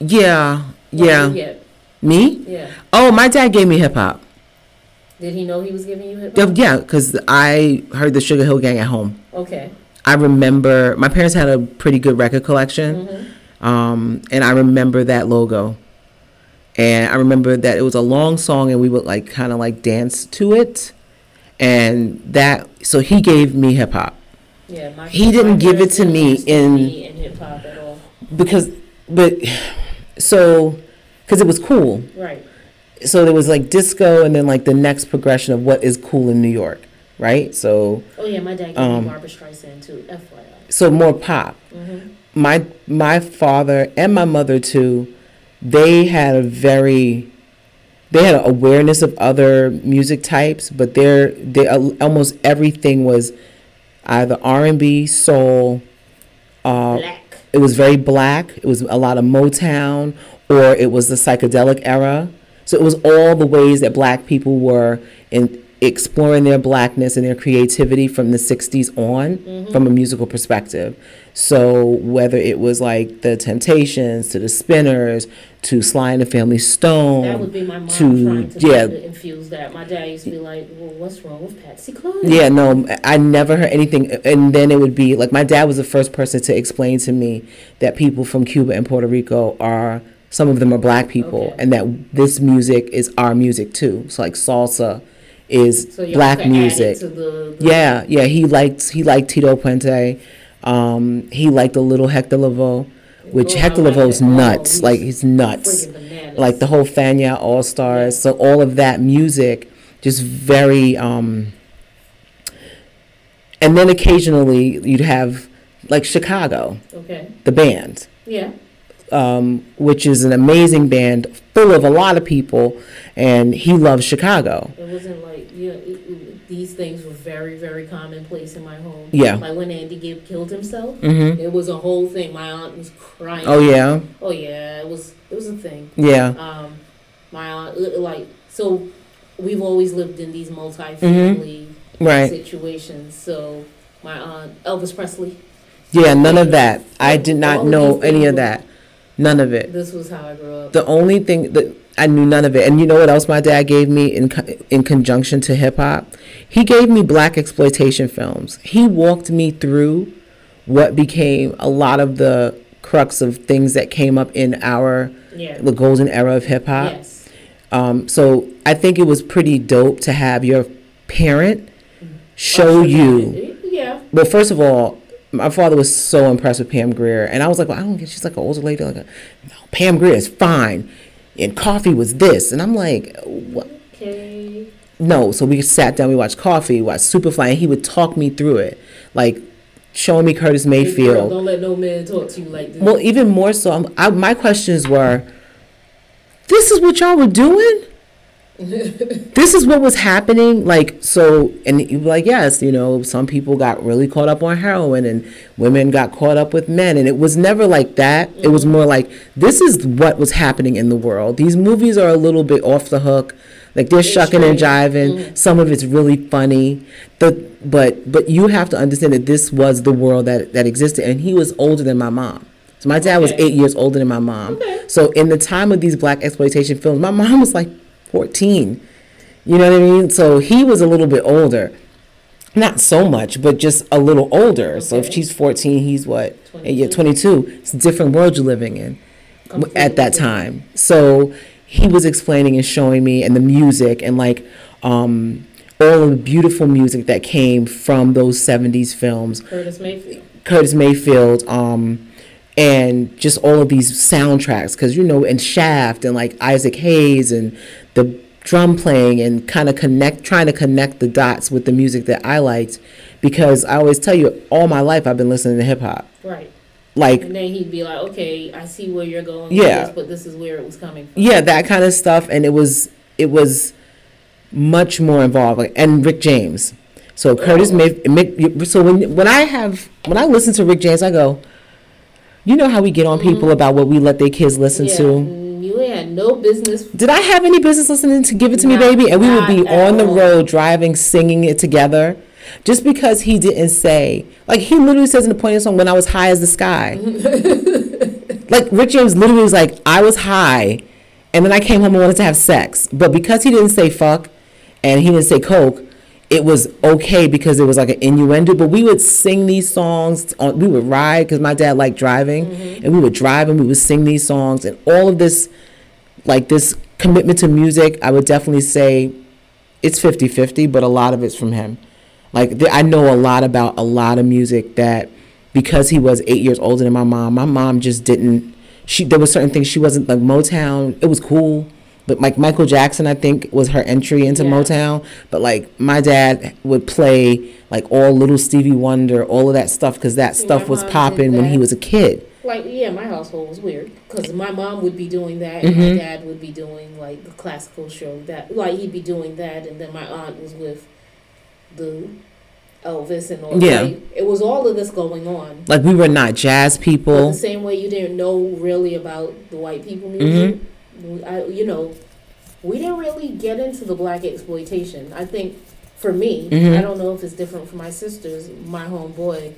yeah. yeah, Me? yeah. Oh, my dad gave me hip hop. Did he know he was giving you Hip-Hop? Yeah, because I heard the Sugar Hill Gang at home. Okay. I remember my parents had a pretty good record collection, Mm-hmm. um, and I remember that logo. And I remember that it was a long song, and we would like kind of like dance to it, and that. So he gave me hip hop Yeah, my He didn't give it to me in- me in hip hop at all. because, but so because it was cool. Right. So there was like disco, and then like the next progression of what is cool in New York, right? So Oh yeah, my dad gave Um, me Barbra Streisand too. FYI. so more pop. Mm-hmm. my my father and my mother too they had a very they had an awareness of other music types but their they almost everything was either R&B soul uh, Black. it was very black it was a lot of motown or it was the psychedelic era so it was all the ways that black people were in exploring their blackness and their creativity from the 60s on Mm-hmm. from a musical perspective so whether it was like the temptations to the spinners to sly and the family stone That would be my mom to- trying to, yeah. to infuse that. My dad used to be like, "Well, what's wrong with Patsy Cline?" Yeah, no, I never heard anything. And then it would be like my dad was the first person to explain to me that people from Cuba and Puerto Rico are some of them are black people, Okay. and that this music is our music too. So like salsa is So black could add it music. The, the Yeah, yeah, he liked he liked Tito Puente. Um, he liked a little Hector Lavoe, which Oh, Hector Lavoe's. Oh, nuts. like he's nuts. Like the whole Fania All Stars. So all of that music, just very. Um, and then occasionally you'd have like Chicago, okay. the band, Yeah. Um, which is an amazing band full of a lot of people, and he loves Chicago. It wasn't like yeah. It, it, these things were very very commonplace in my home. Yeah. Like when Andy Gibb killed himself, hmm it was a whole thing. My aunt was crying. Oh yeah, Oh yeah. It was it was a thing. yeah, Um, my aunt like so. We've always lived in these multi-family right. situations. So my aunt Elvis Presley. Yeah, none of that. I did not know any of that. None of it. This was how I grew up. The only thing that I knew none of it. And you know what else my dad gave me in co- in conjunction to hip hop? He gave me black exploitation films. He walked me through what became a lot of the crux of things that came up in our yeah. the golden era of hip hop. Yes. Um, so I think it was pretty dope to have your parent show Usher you. Yeah. Well, first of all, my father was so impressed with Pam Grier, and I was like, well, I don't get. She's like an older lady. Like, no, Pam Grier is fine, and Coffy was this, and I'm like, what? Okay. no. So we sat down, we watched Coffy, watched Superfly, and he would talk me through it, like showing me Curtis girl, Mayfield. Don't let no man talk to you like this. Well, even more so, I, my questions were, this is what y'all were doing. [LAUGHS] this is what was happening like so and you like yes you know some people got really caught up on heroin and women got caught up with men and it was never like that. It was more like this is what was happening in the world. These movies are a little bit off the hook. Like they're shucking and jiving. Mm-hmm. Some of it's really funny. The but but you have to understand that this was the world that that existed and he was older than my mom. So my dad was eight years older than my mom. Okay. so in the time of these black exploitation films my mom was like 14 you know what i mean? So he was a little bit older. Not so much but just a little older. So if she's 14 he's what? Yeah 22. 22 it's a different world you're living in w- at that time. So he was explaining and showing me and the music and like um all of the beautiful music that came from those 70s films. Curtis Mayfield. Curtis Mayfield, um, and just all of these soundtracks, because you know, and Shaft and like Isaac Hayes and the drum playing and kind of connect, trying to connect the dots with the music that I liked, because I always tell you, all my life I've been listening to hip hop. Right. Like, And then he'd be like, okay, I see where you're going with Yeah. this, but this is where it was coming from. yeah, that kind of stuff, and it was it was much more involved. Like, and Rick James. So Curtis Oh. May, Mick, so when when I have when I listen to Rick James, I go, you know how we get on mm-hmm. people about what we let their kids listen yeah. to. You had no business. Did I have any business listening to Give It To Me, Baby? And we would be on the road driving, singing it together. Just because he didn't say, like, he literally says in the point of the song, when I was high as the sky. [LAUGHS] like, Rick James literally was like, I was high, and then I came home and wanted to have sex. But because he didn't say fuck, and he didn't say coke, it was okay because it was like an innuendo. But we would sing these songs. On, we would ride because my dad liked driving, Mm-hmm. and we would drive and we would sing these songs and all of this, like this commitment to music. I would definitely say it's 50-50, but a lot of it's from him. Like th- I know a lot about a lot of music that because he was eight years older than my mom. My mom just didn't. She there were certain things she wasn't like Motown. It was cool, but like Michael Jackson, I think was her entry into Yeah. Motown. But like my dad would play like all little Stevie Wonder, all of that stuff because that See, stuff was popping when he was a kid. Like, yeah, my household was weird because my mom would be doing that, Mm-hmm. and my dad would be doing like the classical show. That like he'd be doing that, and then my aunt was with the Elvis and all. Yeah. like, it was all of this going on. Like we were not jazz But people. the same way you didn't know really about the white people music, Mm-hmm. I, you know, we didn't really get into the black exploitation. I think for me, Mhm. I don't know if it's different for my sisters. My homeboy,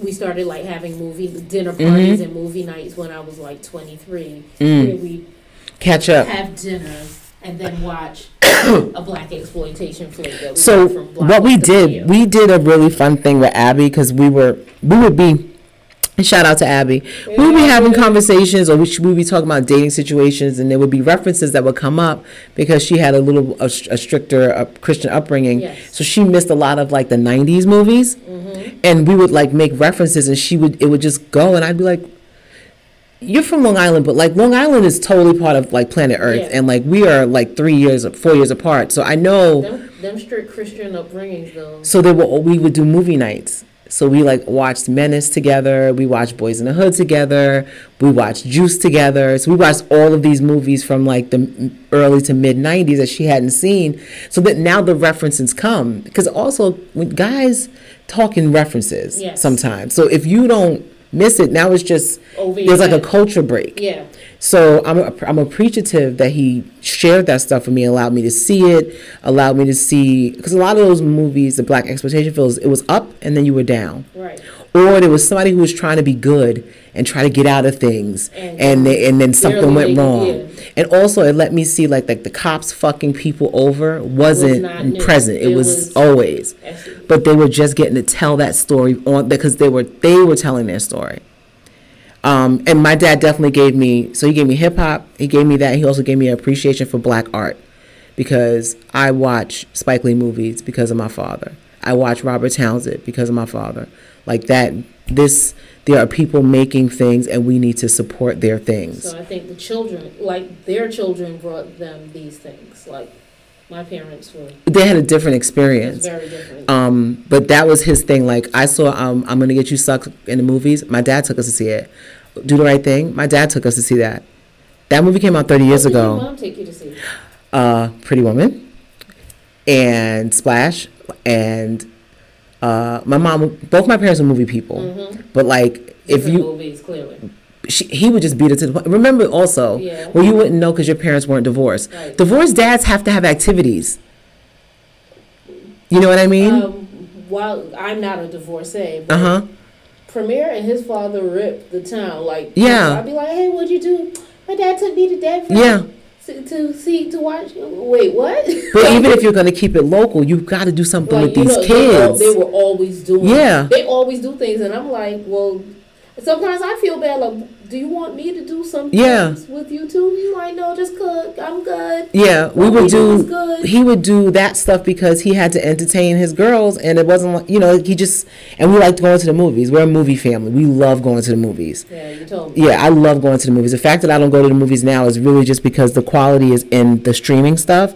we started like having movie dinner parties and movie nights when I was like 23. Mm. We Catch up. have dinner and then watch [COUGHS] a black exploitation flick that we So what we did, Video. we did a really fun thing with Abby because we were we would be. And Shout out to Abby. We would be having conversations, or we should, we would be talking about dating situations, and there would be references that would come up because she had a little a, a stricter uh, Christian upbringing, Yes. so she missed a lot of like the '90s movies, and we would like make references, and she would it would just go, and I'd be like, "You're from Long Island, but like Long Island is totally part of like planet Earth, Yeah. and like we are like three years, four years apart, so I know." them, them strict Christian upbringings though. So they were, we would do movie nights. So we like watched Menace together. We watched Boys in the Hood together. We watched Juice together. So we watched all of these movies from like the early to mid '90s that she hadn't seen. So that now the references come because also when guys talk in references Yes. sometimes. So if you don't miss it, now it's just Over there's like a culture break. Yeah. So I'm I'm appreciative that he shared that stuff with me, allowed me to see it, allowed me to see because a lot of those movies, the black exploitation films, it was up and then you were down, Right. or there was somebody who was trying to be good and try to get out of things, And- and they, and then something went wrong. yeah. And also, it let me see like like the cops fucking people over wasn't not new. present. It, It was, was- always, but they were just getting to tell that story on because they were they were telling their story. Um, and my dad definitely gave me, so he gave me hip hop, he gave me that, he also gave me an appreciation for black art because I watch Spike Lee movies because of my father. I watch Robert Townsend because of my father. Like that, this, there are people making things and we need to support their things. so I think the children, like their children, brought them these things. Like my parents were They had a different experience. very different. Um, but that was his thing. Like I saw, um, I'm gonna get you sucked in the movies. My dad took us to see it. Do the right thing. My dad took us to see that. That movie came out 30 years What did ago. Your mom take you to see. uh, Pretty Woman and Splash and uh, my mom. Both my parents are movie people, Mm-hmm. but like if Different you, movies, clearly. She, he would just beat it to the point. Remember also, Yeah. well, you wouldn't know because your parents weren't divorced. Right. Divorced dads have to have activities. You know what I mean? Um, while I'm not a divorcee, Uh huh. Premier and his father ripped the town. Like Yeah. I'd be like, hey, what'd you do? My dad took me to Denver. Yeah. To, to see to watch. Wait, what? But [LAUGHS] even if you're gonna keep it local, you've got to do something like with these know, they, kids. they were always doing. Yeah. They always do things, and I'm like, well. Sometimes I feel bad. Like, do you want me to do something Yeah. with you too? You like, no, just cook. I'm good. Yeah, we What would do do. He would do that stuff because he had to entertain his girls, and it wasn't like you know he just. And we liked going to the movies. We're a movie family. We love going to the movies. Yeah, you told me. Yeah, I love going to the movies. The fact that I don't go to the movies now is really just because the quality is in the streaming stuff.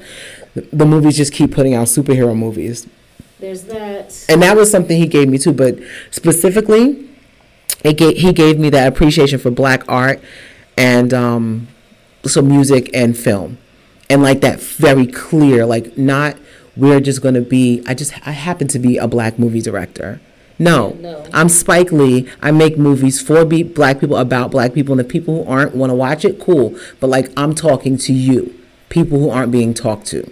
The- The movies just keep putting out superhero movies, There's that. and that was something he gave me too. But specifically, it gave, he gave me that appreciation for black art and um, so music and film, and like that very clear, like not we're just gonna be. I just I happen to be a black movie director. No, No. I'm Spike Lee. I make movies for be black people about black people, and if people who aren't want to watch it, cool. But like I'm talking to you, people who aren't being talked to,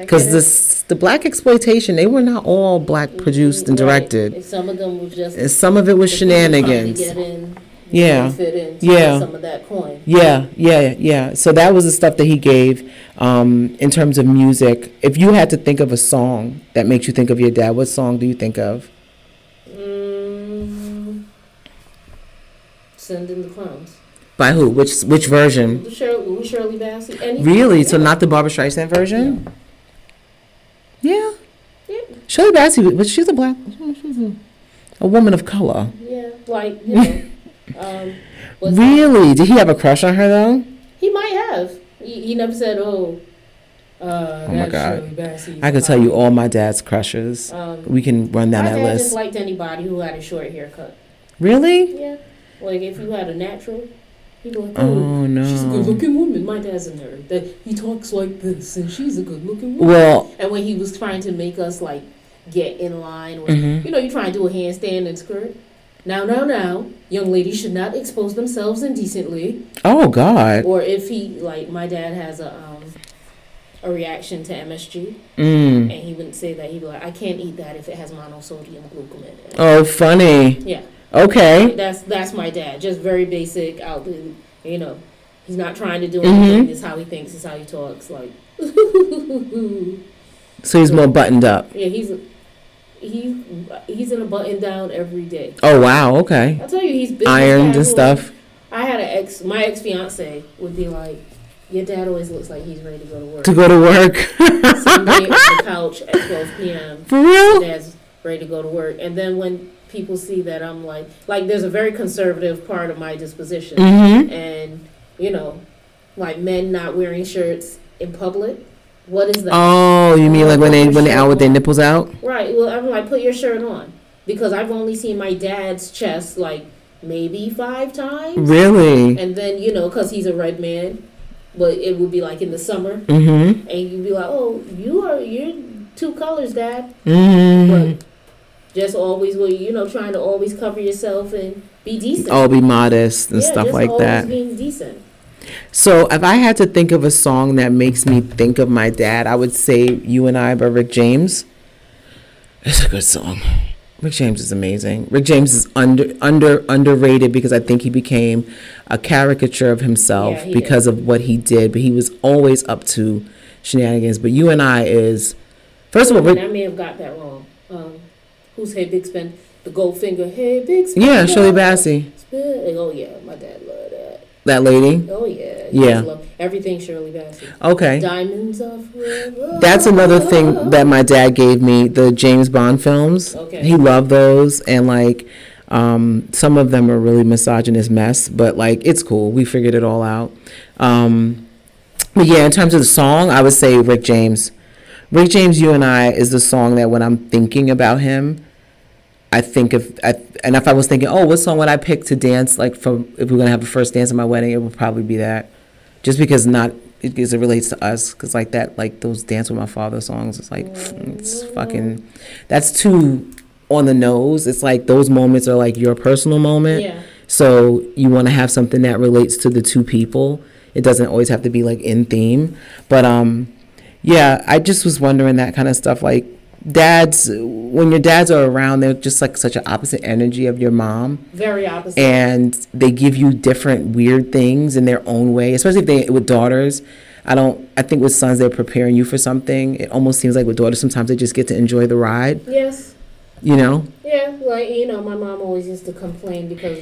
because this the black exploitation. They were not all black produced and Right. directed. And some of them was just And some of it was the people trying to shenanigans. get in really Yeah. fit into Yeah. some of that coin. Yeah, yeah, yeah. So that was the stuff that he gave um, in terms of music. If you had to think of a song that makes you think of your dad, what song do you think of? Mm, send in the clowns. By who? Which which version? Shirley, Shirley Bassey. Any, Really? So yeah. not the Barbra Streisand version? Yeah. Yeah. Shirley Bassey, but she's a black. She's a, a woman of color. Yeah, like you know. [LAUGHS] um, Really? Did he have a crush on her though? He might have. He, he never said, "Oh, uh, Oh my God. I could tell you all my dad's crushes. Um, We can run down my that dad just list. liked anybody who had a short haircut. Really? Yeah, like if you had a natural, he'd be like, Oh "Oh, she's a good-looking woman." My dad's a nerd. That he talks like this, and she's a good-looking woman. Well, and when he was trying to make us like get in line, or mhm. you know, you try and do a handstand and skirt. Now, now, now, young ladies should not expose themselves indecently. oh God. Or if he like my dad has a um a reaction to MSG Mm. and he wouldn't say that he'd be like, I can't eat that if it has monosodium glutamate. in it." Oh, funny. Yeah. Okay. That's that's my dad. Just very basic out you know. He's not trying to do Mhm. anything. This is how he thinks, is how he talks, like [LAUGHS] So he's more buttoned up. Yeah, he's he he's in a button down every day. Oh wow. Okay. I tell you he's Ironed and stuff. I had an ex my ex fiance would be like, Your dad always looks like he's ready to go to work. To go to work. [LAUGHS] Sunday on the couch at 12 p.m. For real? Dad's ready to go to work. And then when people see that, I'm like, like there's a very conservative part of my disposition. Mm-hmm. And, you know, like men not wearing shirts in public. What is that? Oh, you mean like when they when they out with their nipples out? Right. Well, I'm like, put your shirt on. Because I've only seen my dad's chest like maybe five times. Really? And then, you know, because he's a red man, but it would be like in the summer. Mm-hmm. And you'd be like, oh, you are, you're two colors, dad. Mm-hmm. But just always, will you know, trying to always cover yourself and be decent. Oh, be modest and yeah, stuff just like always that. being decent. So if I had to think of a song that makes me think of my dad, I would say "You and I" by Rick James. It's a good song. Rick James is amazing. Rick James is under under underrated because I think he became a caricature of himself Yeah, because of what he did, but he was always up to shenanigans. But "You and I" is first of all, Rick, I may have got that wrong. Um, who's Hey Big Spin? The Goldfinger. Hey Big Spin. yeah, Shirley Bassey. Oh yeah, my dad loved that. that lady. Oh yeah. Yeah. Everything Shirley Bassey. Okay. Diamonds are forever. That's another thing that my dad gave me, the James Bond films. Okay. He loved those and like um, some of them are really misogynist mess, but like it's cool. We figured it all out. Um, but yeah, in terms of the song, I would say Rick James. Rick James, You and I is the song that when I'm thinking about him, I think if I, and if I was thinking, oh, what song would I pick to dance like for if we're gonna have a first dance at my wedding, it would probably be that, just because not because it relates to us, because like that, like those dance with my father songs, it's like it's fucking, that's too on the nose. It's like those moments are like your personal moment. Yeah. So you want to have something that relates to the two people. It doesn't always have to be like in theme, but um, yeah, I just was wondering that kind of stuff. Like dads, when your dads are around, they're just like such an opposite energy of your mom, Very opposite. and they give you different weird things in their own way. Especially if they with daughters. I don't. I think with sons, they're preparing you for something. It almost seems like with daughters, sometimes they just get to enjoy the ride. yes. You know? Yeah. Like you know, my mom always used to complain because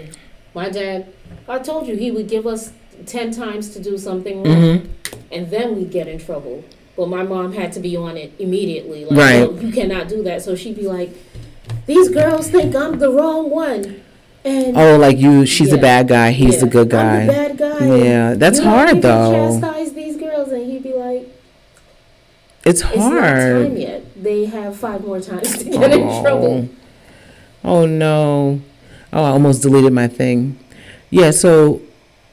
my dad. I told you he would give us ten times to do something wrong, Mm-hmm. and then we'd get in trouble. But my mom had to be on it immediately. Like, Right. "No, you cannot do that. So she'd be like, "These girls think I'm the wrong one," and Oh, like you, she's the Yeah. bad guy. He's the Yeah, good I'm guy. the bad guy. Yeah, that's hard though. Chastise these girls, and he'd be like, It's hard." "It's not time yet. They have five more times to get in oh. trouble." Oh no. Oh, I almost deleted my thing. Yeah, so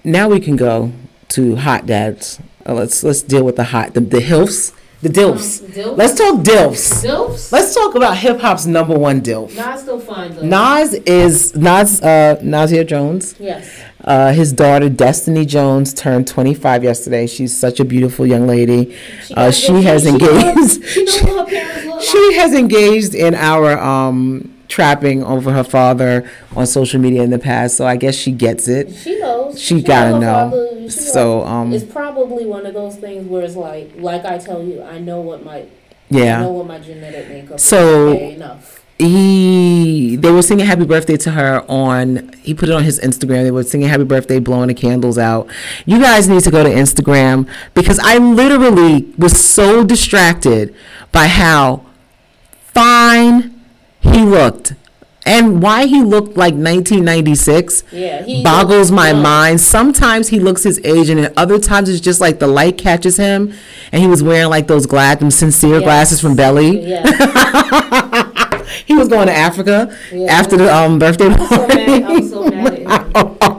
now we can go to hot dads. Uh, let's let's deal with the hot the, the hilfs, the dilfs. Um, Dilfs? Let's talk dilfs. Dilfs? Let's talk about hip hop's number one dilf. Nas still fine though. Nas is Nas uh Nasir Jones. Yes. Uh, his daughter Destiny Jones turned 25 yesterday. She's such a beautiful young lady. Uh, got she has she engaged. knows- She knows what her parents look [LAUGHS] like. she has engaged in our um trapping over her father on social media in the past, so I guess she gets it. She knows. She gotta knows her know. So, um, it's probably one of those things where it's like, like I tell you, I know what my, yeah, I know what my genetic makeup So- is. Enough. He they were singing happy birthday to her on he put it on his Instagram. They were singing happy birthday, blowing the candles out. You guys need to go to Instagram because I literally was so distracted by how fine he looked and why he looked like 1996 Yeah, he boggles my young. mind. Sometimes he looks his age, and other times it's just like the light catches him, and he was wearing like those glass, them sincere Yes. glasses from Belly. Yeah, [LAUGHS] He was going to Africa Yeah. after the um, birthday party. mad. I was so mad at him.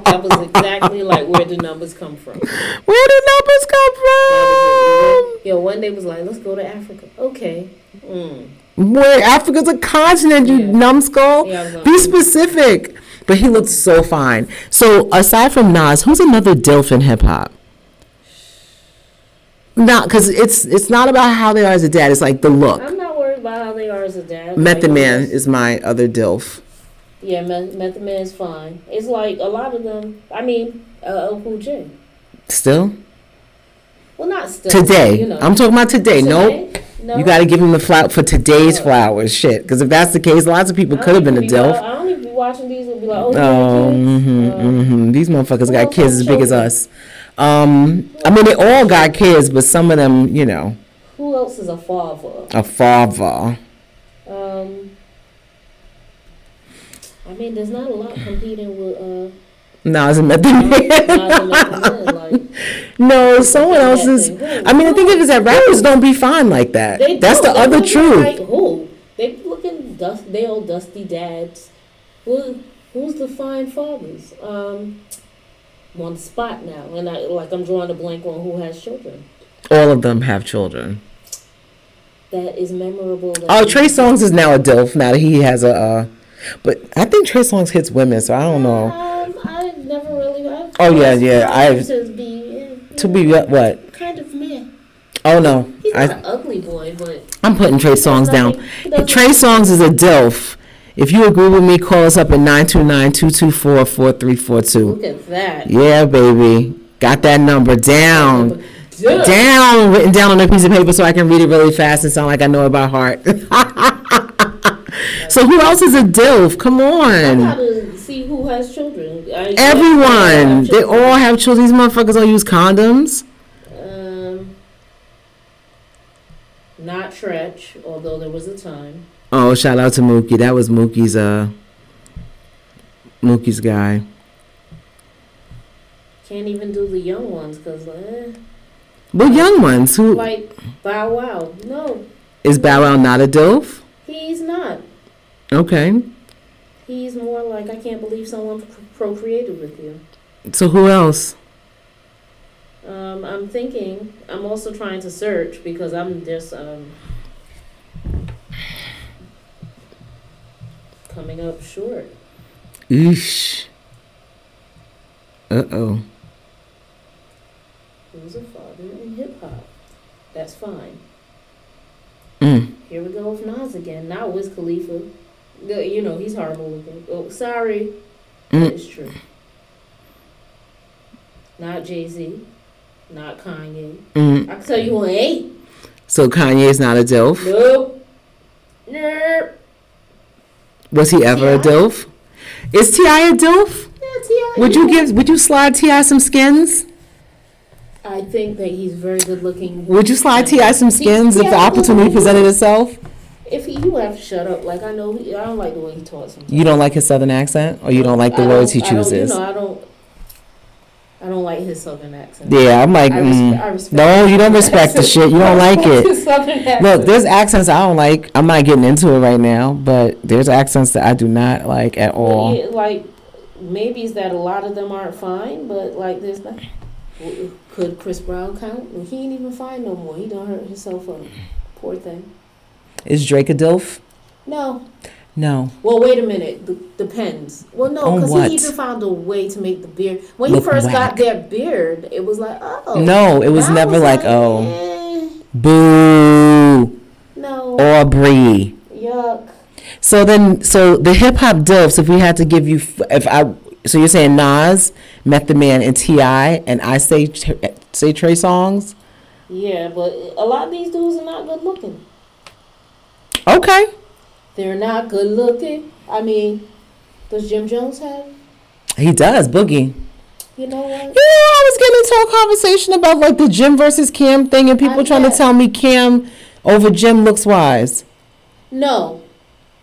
That was exactly like where the numbers come from. Where did numbers come from? Yeah, one day was like, let's go to Africa. Okay. Mm. Where Africa's a continent, you Yeah. numbskull. Yeah, I was like, Be specific. But he looked so fine. So aside from Nas, who's another DILF in hip hop? Not because it's it's not about how they are as a dad. It's like the look. I'm not worried about how they are as a dad. Method Like, Man is my other DILF. Yeah, Me- Method Man is fine. It's like a lot of them. I mean, uh, LL Cool J. Still Well, not still. today. You know. I'm talking about today. Nope. No. You got to give him the flout for today's flowers. Shit. Because if that's the case, lots of people could have been a even be wa- DILF. I don't even be watching these and be like, oh, Oh, hmm kids. Uh, hmm These motherfuckers got kids as big as us. Um, I mean, they all got kids, but some of them, you know, Who else is a father? a father. Um, I mean, there's not a lot competing with uh, No, it's a method Nas man. and Method Man. [LAUGHS] Like, [LAUGHS] no, someone else that is. thing. I mean, the thing is that rappers don't be fine like that. They That's the other truth. Like who? They looking dust. They old dusty dads. Who? Who's the fine fathers? Um, I'm on the spot now, and I like I'm drawing a blank on who has children. All of them have children. That is memorable. That Oh, Trey Songz is now a DILF now that he has a. Uh, but I think Trey Songz hits women, so I don't know. Um, I never really. I've Oh, yeah, yeah, found I- him to be what? what? kind of man. Oh no, He's I, an ugly boy, but I'm putting Trey Songz down. Trey Songz is a DILF. If you agree with me, call us up at 929-224-4342. look at that. Yeah, baby. Got that number down. Down, written down on a piece of paper so I can read it really fast and sound like I know it by heart. [LAUGHS] so who else is a DILF? Come on. Who has children. I- Everyone. They all have children. These motherfuckers all use condoms. Um, not Treach, although there was a time. Oh, shout out to Mookie. That was Mookie's uh Mookie's guy. Can't even do the young ones because, eh, Well, young ones. Who like Bow Wow. No, is Bow Wow not a DILF? he's not. Okay. He's more like I can't believe someone procreated with you. So who else? Um, I'm thinking. I'm also trying to search because I'm just um coming up short. Eesh. Uh oh. Who's a father in hip hop? That's fine. Mm. Here we go with Nas again. Not Wiz Khalifa. The- You know, he's horrible looking. Oh, sorry. Mm. Is true. Not Jay Z. Not Kanye. Mm. I can tell you who ain't. So Kanye is not a DILF. Nope. Nope. Was he ever a? DILF? Is T.I. a DILF? Yeah, T.I. Would you give? Would you slide T.I. some skins? I think that he's very good looking. Would you slide T.I. some skins if the opportunity presented itself? If he, you have to shut up. Like I know, he, I don't like the way he talks. Sometimes. You don't like his southern accent, or you don't like the I words he don't- I don't- chooses? you know, I don't. I don't like his southern accent. Yeah, I'm like, I, mm. I respect. no, you don't respect the shit. You don't like it. His [LAUGHS] southern accent. Look, there's accents I don't like. I'm not getting into it right now, but there's accents that I do not like at all. Yeah, like maybe it's that a lot of them aren't fine, but like there's not. Could Chris Brown count? He ain't even fine no more. He done hurt himself up. Poor thing. Is Drake a DILF? No. No. Well, wait a minute. D- depends. Well, no, because he even found a way to make the beard. When Look he first got that beard, it was like, oh. No, it was never it's like, oh, eh, boo, no. Aubrey. Yuck. So then, so the hip hop dilfs. If we had to give you, if I, so you're saying Nas, Method Man, and T.I., and I say say Trey Songz? Yeah, but a lot of these dudes are not good looking. Okay. They're not good looking. I mean, does Jim Jones have? He does boogie. You know what? You know, I was getting into a conversation about like the Jim versus Cam thing, and people I trying to tell me Cam over Jim looks wise. No,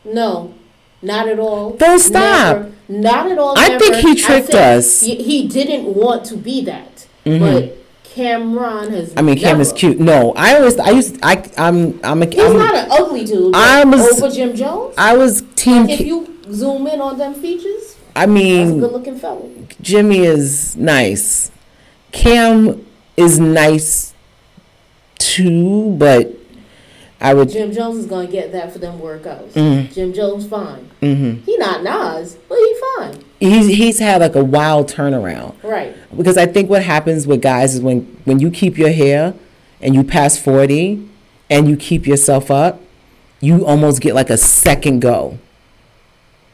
no, not at all. Don't stop. Never. Not at all. I never. think he tricked us. He, didn't want to be that, Mhm. but Cam'ron has. I mean, Cam is never. cute. No, I always, I used, I, I'm, I'm a, He's I'm, not an ugly dude. I was- over Jim Jones. I was team. if you zoom in on them features, I mean, good looking fella. Jimmy is nice. Cam is nice too, but I would. Jim Jones is gonna get that for them workouts. Mm. Jim Jones fine. hmm He not Nas, but he fine. He's he's had like a wild turnaround Right. because I think what happens with guys is when when you keep your hair and you pass forty and you keep yourself up, you almost get like a second go.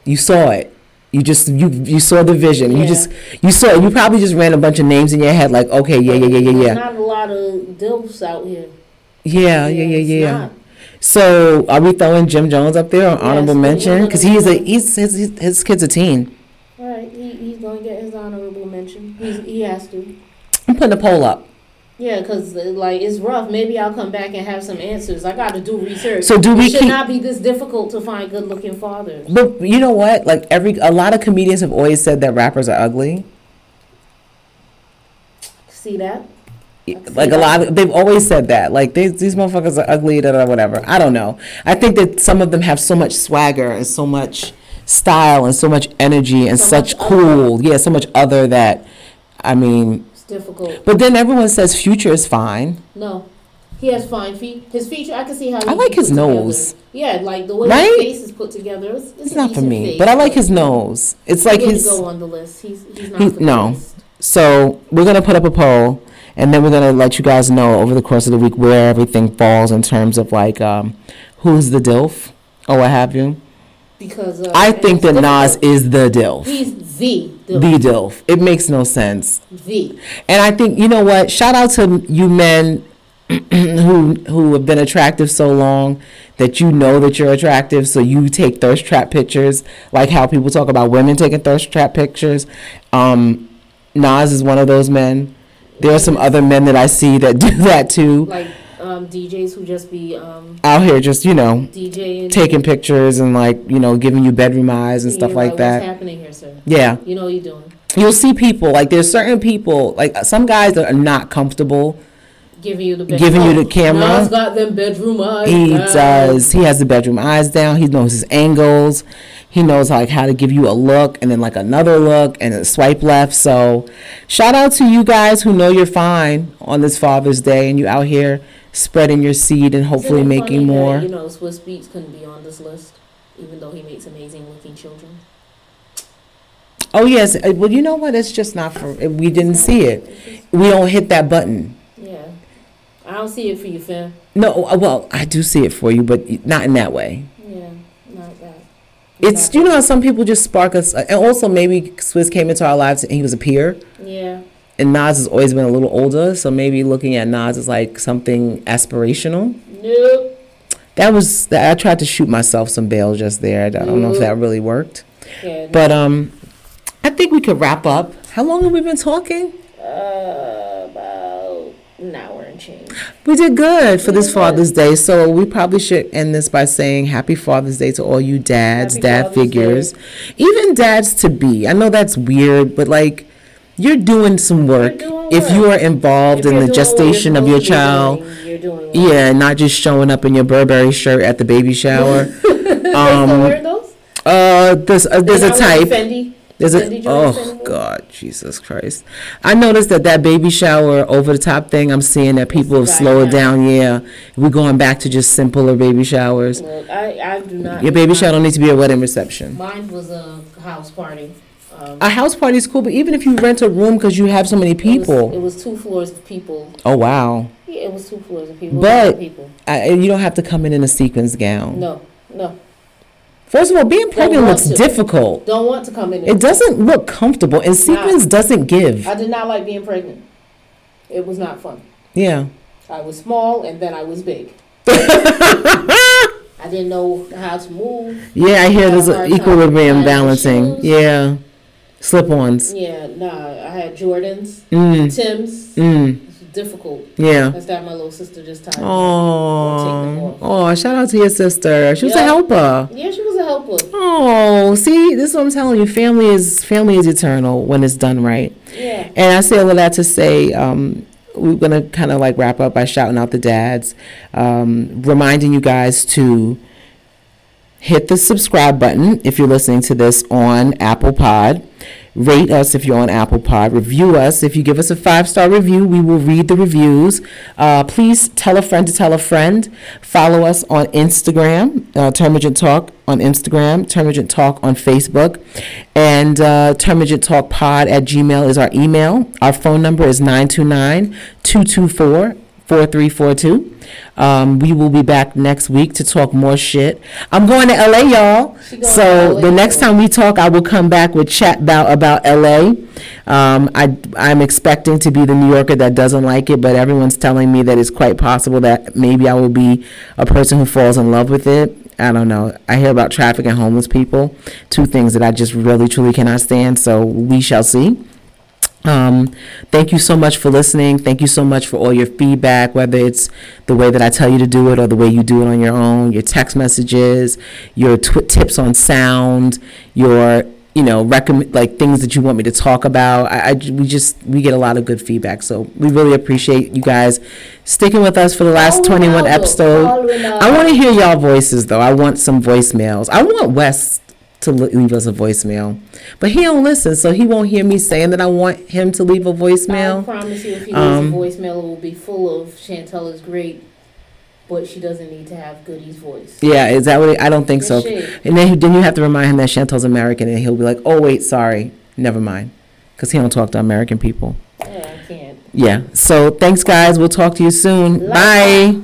You saw it. You just you you saw the vision. You just you saw it. You probably just ran a bunch of names in your head like okay yeah yeah yeah yeah There's yeah Not a lot of dilfs out here. yeah yeah yeah it's yeah. So are we throwing Jim Jones up there on Yes, honorable mention? Because he's a he's his, his his kid's a teen. All right, he, he's gonna get his honorable mention. He's, he has to. I'm putting a poll up. Yeah, cause uh, like it's rough. Maybe I'll come back and have some answers. I got to do research. So do we It should keep- not be this difficult to find good-looking fathers. But you know what? Like every a lot of comedians have always said that rappers are ugly. See that? Like a lot of they've always said that. Like these these motherfuckers are ugly, da da whatever. I don't know. I think that some of them have so much swagger and so much style and so much energy and So such much cool. Yeah, so much other that I mean It's difficult. but then everyone says Future is fine. No, he has fine feet. His feature, I can see how. I he like his together. nose. Yeah, like the way Right? his face is put together. It's, it's, It's not for me. But I like his nose. It's like his go on the list. He's he's not He- the no. greatest. So we're gonna put up a poll, and then we're gonna let you guys know over the course of the week where everything falls in terms of like um, who's the dilf or what have you. Because uh, I think that Nas is the dilf, He's the the, the dilf. It makes no sense, the. and I think you know what. Shout out to you men [CLEARS THROAT] who who have been attractive so long that you know that you're attractive, so you take thirst trap pictures, like how people talk about women taking thirst trap pictures. Um, Nas is one of those men. There are some other men that I see that [LAUGHS] do that too. like um, DJs who just be um, Out here, just you know, DJing, taking pictures and like you know, giving you bedroom eyes and stuff like What's that. happening here, sir? Yeah, You know what you're doing. you'll see people like there's certain people like some guys that are not comfortable. Giving you the bedroom. Giving you the camera. Nas got them bedroom eyes. He does. He has the bedroom eyes down. He knows his angles. He knows like how to give you a look and then like another look and a swipe left. So, shout out to you guys who know you're fine on this Father's Day and you out here spreading your seed and hopefully Isn't it making funny that, more. you know, Swizz Beatz couldn't be on this list, even though he makes amazing looking children. Oh yes. Uh, Well, you know what? It's just not for. We didn't see it. We don't hit that button. yeah, I don't see it for you, fam. No. uh, Well, I do see it for you, but not in that way. Yeah, not that. It's you know how some people just spark us, uh, and also maybe Swizz came into our lives and he was a peer. Yeah, and Nas has always been a little older, so maybe looking at Nas is like something aspirational. nope. That was I tried to shoot myself some bail just there. I don't know if that really worked, Yeah, but um, I think we could wrap up. How long have we been talking? uh, about an hour and change. We did good for this. Father's Day, so we probably should end this by saying Happy Father's Day to all you dads, Happy dad Father's figures, even dads to be. I know that's weird, but like. You're doing some work doing if you are involved If in the gestation of your supposed to be child. doing, You're doing. Yeah, not just showing up in your Burberry shirt at the baby shower. [LAUGHS] Um, uh, there's uh, there's a They're not wearing type. Fendi. There's a oh god, Jesus Christ! I noticed that that baby shower over the top thing. I'm seeing that people have slowed down. Yeah, we're going back to just simpler baby showers. Look, I, I do not. Your baby shower don't need to be a wedding reception. Mine was a house party. Um, A house party is cool, but even if you rent a room because you have so many It was, people, it was two floors of people. oh wow, Yeah, it was two floors of people. But- a lot of people. I, you don't have to come in in a sequins gown. No, no. First of all, being pregnant looks to. difficult. Don't want to come in. It doesn't look comfortable, and sequence doesn't give. I did not like being pregnant. It was not fun. Yeah. I was small and then I was big. [LAUGHS] I didn't know how to move. Yeah, I hear there's an equilibrium balancing. shoes. Yeah. Slip-ons. Yeah, nah. I had Jordans, Mm. Timbs. Mm. Difficult. Yeah. That's that my little sister just tied. Oh. Oh, shout out to your sister. She was a helper. Yeah, she was a helper. Oh, see, this is what I'm telling you. Family is family is eternal when it's done right. Yeah. And I say all of that to say, um, we're gonna kind of like wrap up by shouting out the dads, um, reminding you guys to hit the subscribe button if you're listening to this on Apple Pod. Rate us if you're on Apple Pod. Review us. If you give us a five star review, we will read the reviews. Uh, please tell a friend to tell a friend. Follow us on Instagram, uh, Talk on Instagram, Termagant Talk on Facebook, and uh, Talk Pod at Gmail is our email. Our phone number is 929 224 4342. Um, we will be back next week to talk more shit. I'm going to LA, y'all. So the next time we talk, I will come back with chat about about LA. Um, I I'm expecting to be the New Yorker that doesn't like it, but everyone's telling me that it's quite possible that maybe I will be a person who falls in love with it. I don't know. I hear about traffic and homeless people, two things that I just really truly cannot stand. So we shall see. Um, thank you so much for listening. Thank you so much for all your feedback, whether it's the way that I tell you to do it or the way you do it on your own, your text messages, your tw- tips on sound, your you know recommend like things that you want me to talk about. I, I we just we get a lot of good feedback, so we really appreciate you guys sticking with us for the last Oh, 21 Ronaldo. episodes. I want to hear y'all voices though. I want some voicemails. I want Wes to leave us a voicemail, but he don't listen, so he won't hear me saying that I want him to leave a voicemail. I promise you, if he Um, leaves a voicemail, it will be full of Chantella's great, but she doesn't need to have Goody's voice. Yeah, is that what? It, I don't think so. And then you- then you have to remind him that Chantel's American, and he'll be like, "Oh wait, sorry, never mind," because he don't talk to American people. Yeah, I can't. Yeah. So thanks, guys. We'll talk to you soon. Love Bye. ya.